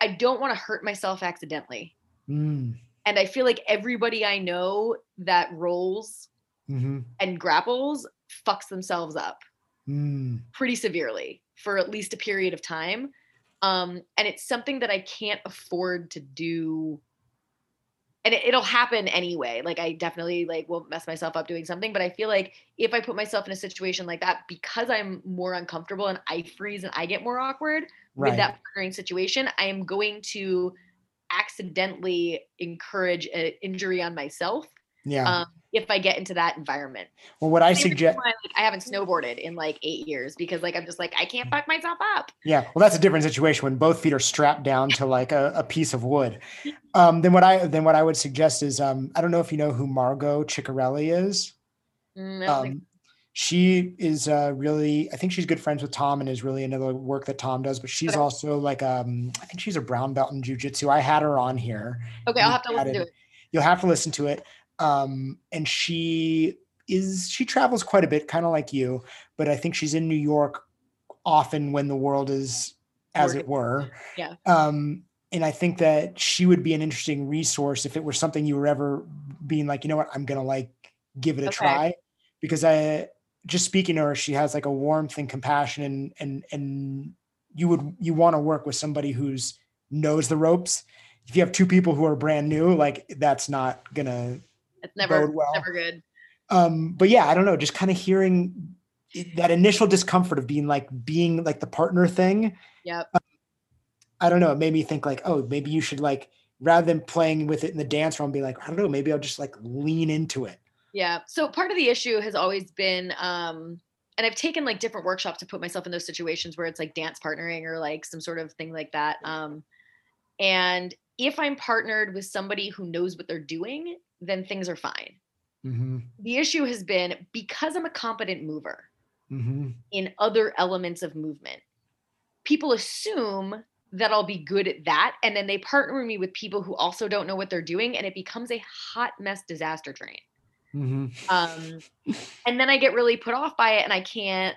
I don't want to hurt myself accidentally. Mm, And I feel like everybody I know that rolls mhm, and grapples fucks themselves up mm, pretty severely for at least a period of time. Um, and it's something that I can't afford to do. And it, it'll happen anyway. Like I definitely like will mess myself up doing something, but I feel like if I put myself in a situation like that, because I'm more uncomfortable and I freeze and I get more awkward with that partnering situation, I am going to accidentally encourage an injury on myself Yeah. um, if I get into that environment. well, what I suggest, why, like, I haven't snowboarded in like eight years because like I'm just like I can't fuck myself up. yeah, well, that's a different situation when both feet are strapped down to like a, a piece of wood. Um, then what I then what I would suggest is um, I don't know if you know who Margot Ciccarelli is. Mm, think- Um, she is uh, really, I think she's good friends with Tom and is really into the work that Tom does. But she's Okay. also like, um, I think she's a brown belt in jujitsu. I had her on here. okay, I'll have to listen to it. You'll have to listen to it. Um, and she is, she travels quite a bit, kind of like you, but I think she's in New York often when the world is, as it were. Yeah. Um, and I think that she would be an interesting resource if it were something you were ever being like, you know what, I'm gonna like give it a Okay. try. Because I just speaking to her, she has like a warmth and compassion and and and you would you want to work with somebody who's knows the ropes. If you have two people who are brand new, like that's not gonna It's never well. never good. um but yeah i don't know just kind of hearing that initial discomfort of being like being like the partner thing Yep. i don't know it made me think like oh maybe you should like rather than playing with it in the dance room be like i don't know maybe i'll just like lean into it Yeah. So part of the issue has always been, um, and I've taken like different workshops to put myself in those situations where it's like dance partnering or like some sort of thing like that. Um, and if I'm partnered with somebody who knows what they're doing, then things are fine. mm-hmm, The issue has been because I'm a competent mover mm-hmm. in other elements of movement, people assume that I'll be good at that. And then they partner me with people who also don't know what they're doing. And it becomes a hot mess disaster train. Mm-hmm. um and then i get really put off by it and i can't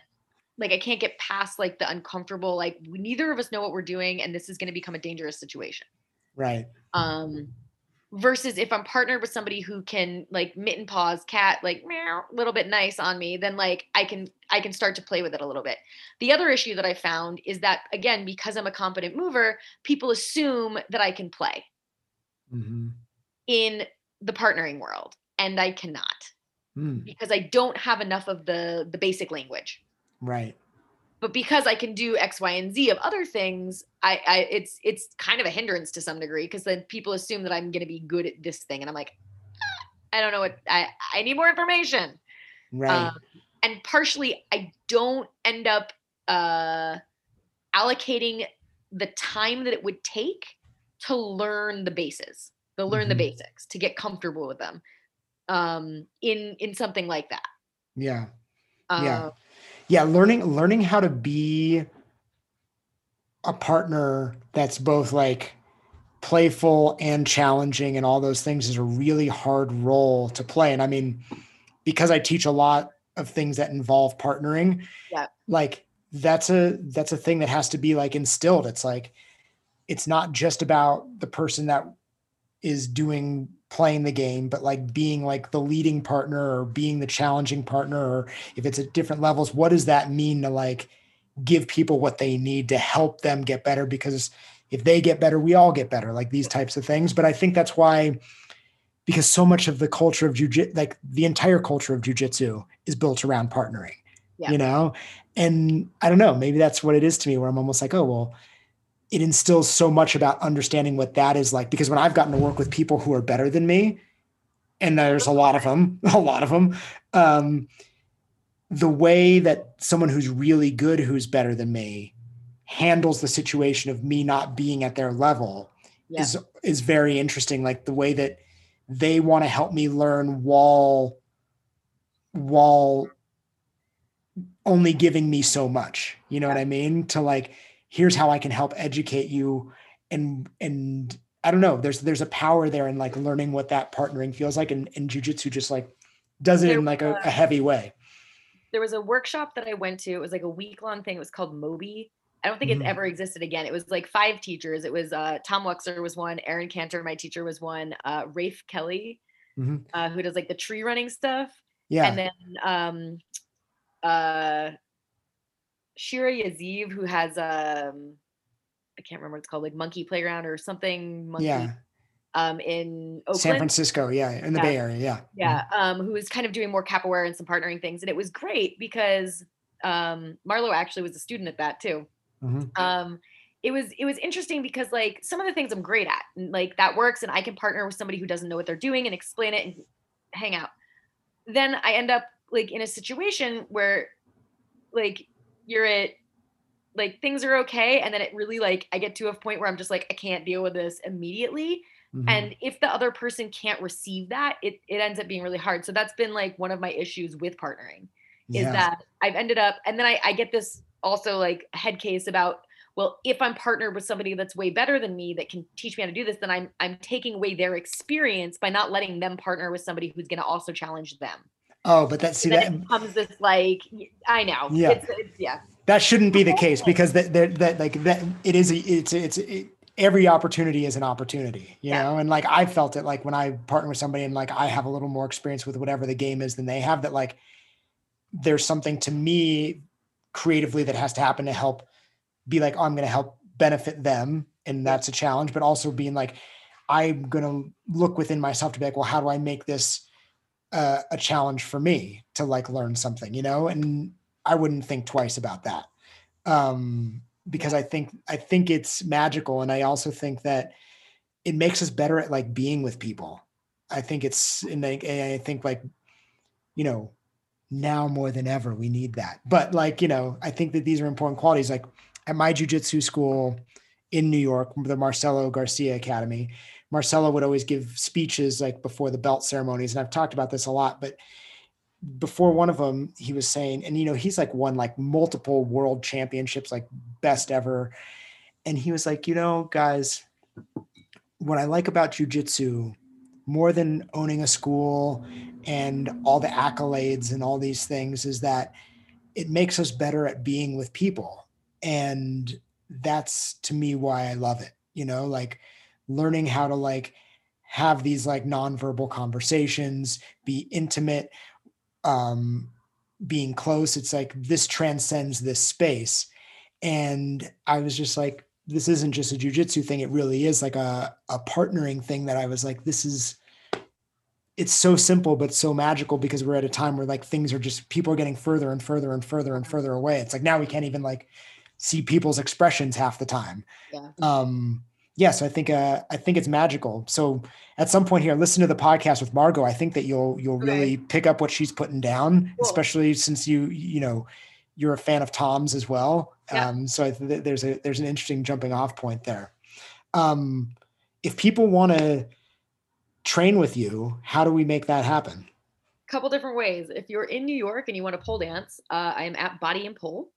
like i can't get past like the uncomfortable like we- neither of us know what we're doing and this is going to become a dangerous situation right um versus if i'm partnered with somebody who can like mitten paws cat like meow a little bit nice on me then like i can i can start to play with it a little bit. The other issue that i found is that again because i'm a competent mover people assume that i can play. Mm-hmm. in the partnering world and i cannot. Mm, because I don't have enough of the the basic language. right But because I can do X, Y, and Z of other things, I, I it's it's kind of a hindrance to some degree because then people assume that I'm going to be good at this thing, and I'm like, "Ah, I don't know what I I need more information. right Um, and partially, I don't end up uh, allocating the time that it would take to learn the bases, to learn the Mhm. basics, to get comfortable with them um, in in something like that. yeah Uh, Yeah. Yeah learning learning how to be a partner that's both like playful and challenging and all those things is a really hard role to play and i mean because i teach a lot of things that involve partnering Yeah. like that's a that's a thing that has to be like instilled it's like it's not just about the person that is doing playing the game but like being like the leading partner or being the challenging partner or if it's at different levels what does that mean to like give people what they need to help them get better? Because if they get better we all get better like these types of things. But i think that's why because so much of the culture of jiu-jitsu like the entire culture of jiu-jitsu is built around partnering Yeah. you know? And i don't know maybe that's what it is to me where i'm almost like oh well it instills so much about understanding what that is like because when i've gotten to work with people who are better than me and there's a lot of them (laughs) a lot of them um, the way that someone who's really good who's better than me handles the situation of me not being at their level Yeah. is is very interesting. Like the way that they want to help me learn while while only giving me so much you know what i mean? To like here's how i can help educate you and and i don't know there's there's a power there in like learning what that partnering feels like and, and jujitsu just like does it There in like a, a heavy way there was a workshop that I went to. It was like a week long thing. It was called Moby. I don't think Mhm. it's ever existed again. It was like five teachers. It was uh, Tom Weksler was one, Aaron Cantor, my teacher, was one, uh, Rafe Kelly, Mhm. uh, who does like the tree running stuff, yeah and then um, uh, Shira Yaziv, who has um, I can't remember what it's called, like Monkey Playground or something. Monkey, yeah Um, in Oakland. san francisco yeah in the Yeah. bay area yeah yeah um who was kind of doing more capoeira and some partnering things and it was great because um marlo actually was a student at that too Mhm. um it was it was interesting because like some of the things I'm great at, and like that works, and I can partner with somebody who doesn't know what they're doing and explain it and hang out. Then I end up like in a situation where like you're at like things are okay and then it really like i get to a point where i'm just like i can't deal with this immediately mm-hmm. and if the other person can't receive that it, it ends up being really hard so that's been like one of my issues with partnering is yeah. that i've ended up and then I, I get this also like head case about well if i'm partnered with somebody that's way better than me that can teach me how to do this then i'm i'm taking away their experience by not letting them partner with somebody who's going to also challenge them Oh, but that see that becomes this like I know. Yeah. It's, it's, yeah. That shouldn't be the case because that that, that like that it is a, it's it's it, every opportunity is an opportunity, you yeah. know. And like I felt it like when I partner with somebody and like I have a little more experience with whatever the game is than they have. That like there's something to me creatively that has to happen to help be like oh, I'm going to help benefit them, and that's a challenge. But also being like I'm going to look within myself to be like, well, how do I make this uh, a challenge for me to like learn something, you know, and I wouldn't think twice about that. Um, because I think, I think it's magical. And I also think that it makes us better at like being with people. I think it's, and I, I think like, you know, now more than ever, we need that. But like, you know, I think that these are important qualities. Like at my jujitsu school in New York, the Marcelo Garcia Academy, Marcelo would always give speeches like before the belt ceremonies. And I've talked about this a lot, but before one of them, he was saying, and you know, he's like won like multiple world championships, like best ever. And he was like, you know, guys, what I like about jujitsu more than owning a school and all the accolades and all these things is that it makes us better at being with people. And that's to me why I love it. You know, like learning how to like have these like nonverbal conversations, be intimate, um, being close. It's like this transcends this space. And I was just like, this isn't just a jujitsu thing. It really is like a, a partnering thing that I was like, this is, it's so simple, but so magical because we're at a time where like things are just, people are getting further and further and further and further away. It's like now we can't even like see people's expressions half the time. Yeah. Um, yes, I think uh, I think it's magical. So at some point here, listen to the podcast with Margot. I think that you'll you'll okay. really pick up what she's putting down, cool. especially since you you know you're a fan of Tom's as well. Yeah. Um, so I th- there's a there's an interesting jumping off point there. Um, if people want to train with you, how do we make that happen? A couple different ways. If you're in New York and you want to pole dance, uh, I am at Body and Pole.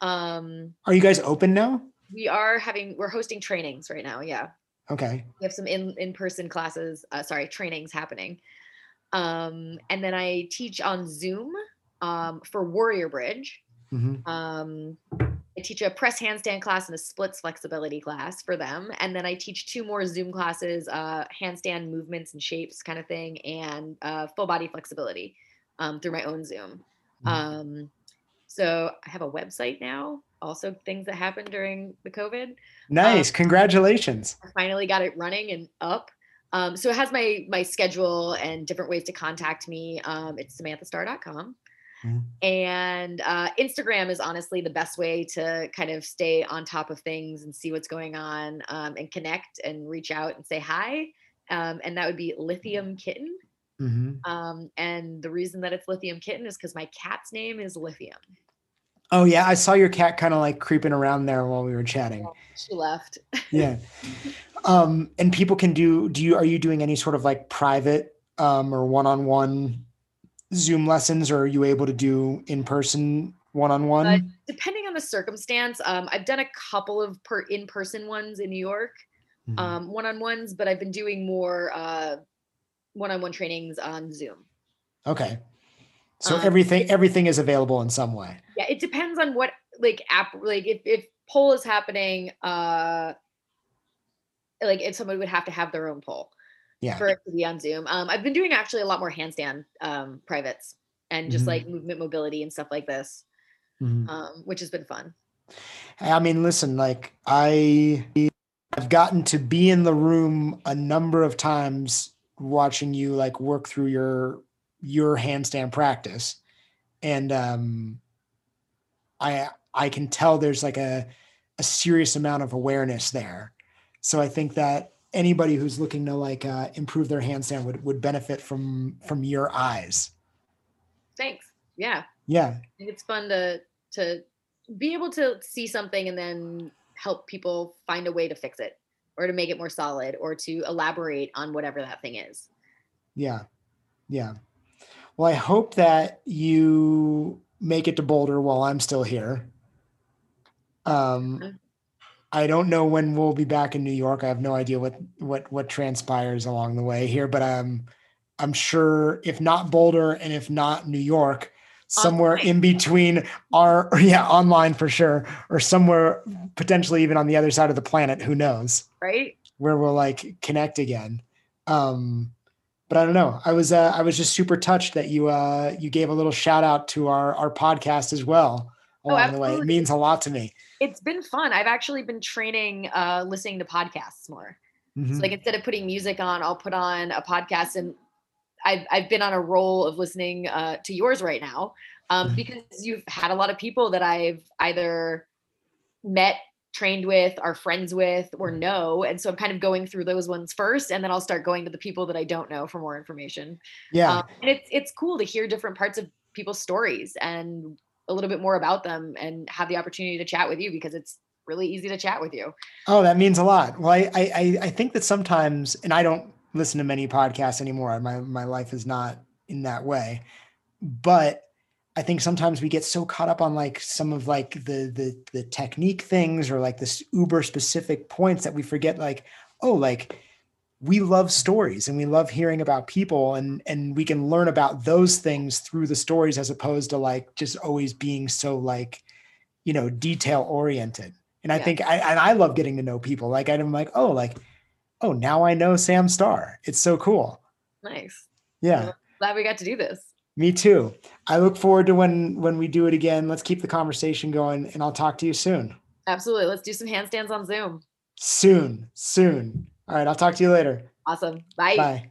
Um, Are you guys open now? We are having we're hosting trainings right now. Yeah. Okay. We have some in in person classes. Uh, sorry, trainings happening. Um, and then I teach on Zoom um, for Warrior Bridge. Mm-hmm. Um, I teach a press handstand class and a splits flexibility class for them, and then I teach two more Zoom classes: uh, handstand movements and shapes, kind of thing, and uh, full body flexibility um, through my own Zoom. Mm-hmm. Um, so I have a website now also things that happened during the COVID. Nice. Um, Congratulations. I finally got it running and up. Um, so it has my my schedule and different ways to contact me. Um, it's samanthastarr.com. Mm-hmm. And uh, Instagram is honestly the best way to kind of stay on top of things and see what's going on um, and connect and reach out and say hi. Um, and that would be Lithium Kitten. Mm-hmm. Um, and the reason that it's Lithium Kitten is because my cat's name is Lithium. Oh yeah, I saw your cat kind of like creeping around there while we were chatting. She left. yeah. (laughs) Um, and people can do do you are you doing any sort of like private um or one-on-one Zoom lessons or are you able to do in-person one-on-one? Uh, depending on the circumstance. Um, I've done a couple of per in-person ones in New York, mm-hmm. um, one-on-ones, but I've been doing more uh one-on-one trainings on Zoom. Okay. So um, everything everything is available in some way. Yeah, it depends on what like app like if if pole is happening, uh like if someone would have to have their own pole yeah. for it to be on Zoom. Um I've been doing actually a lot more handstand um privates and just mm-hmm. like movement mobility and stuff like this. Mm-hmm. Um, which has been fun. I mean, listen, like I I've gotten to be in the room a number of times watching you like work through your your handstand practice and um i i can tell there's like a a serious amount of awareness there. So I think that anybody who's looking to like uh, improve their handstand would would benefit from from your eyes. Thanks. Yeah. Yeah. It's fun to to be able to see something and then help people find a way to fix it or to make it more solid or to elaborate on whatever that thing is. Yeah. Yeah. Well, I hope that you make it to Boulder while I'm still here. Um, I don't know when we'll be back in New York. I have no idea what what what transpires along the way here, but um, I'm sure if not Boulder and if not New York, somewhere Online. in between our (laughs) yeah online for sure, or somewhere potentially even on the other side of the planet. Who knows? Right? where we'll like connect again. Um, but I don't know. I was uh, I was just super touched that you uh, you gave a little shout out to our our podcast as well Oh, along the way. It means a lot to me. It's been fun. I've actually been training uh listening to podcasts more. Mhm. So like instead of putting music on, I'll put on a podcast and I've I've been on a roll of listening uh, to yours right now um, Mhm. because you've had a lot of people that I've either met, trained with, are friends with, or know, and so I'm kind of going through those ones first, and then I'll start going to the people that I don't know for more information. yeah, Um, and it's it's cool to hear different parts of people's stories and a little bit more about them, and have the opportunity to chat with you because it's really easy to chat with you. Oh, that means a lot. Well, I, I I- I think that sometimes, and I don't listen to many podcasts anymore. My my life is not in that way, but I think sometimes we get so caught up on like some of like the the the technique things or like this uber specific points that we forget like oh like we love stories and we love hearing about people and and we can learn about those things through the stories as opposed to like just always being so like you know detail oriented and i Yeah. think i and i love getting to know people like i'm like oh like oh now i know sam starr it's so cool Nice. yeah Glad we got to do this. Me too i look forward to when when we do it again let's keep the conversation going and i'll talk to you soon Absolutely. Let's do some handstands on Zoom. soon soon all right i'll talk to you later Awesome. Bye. bye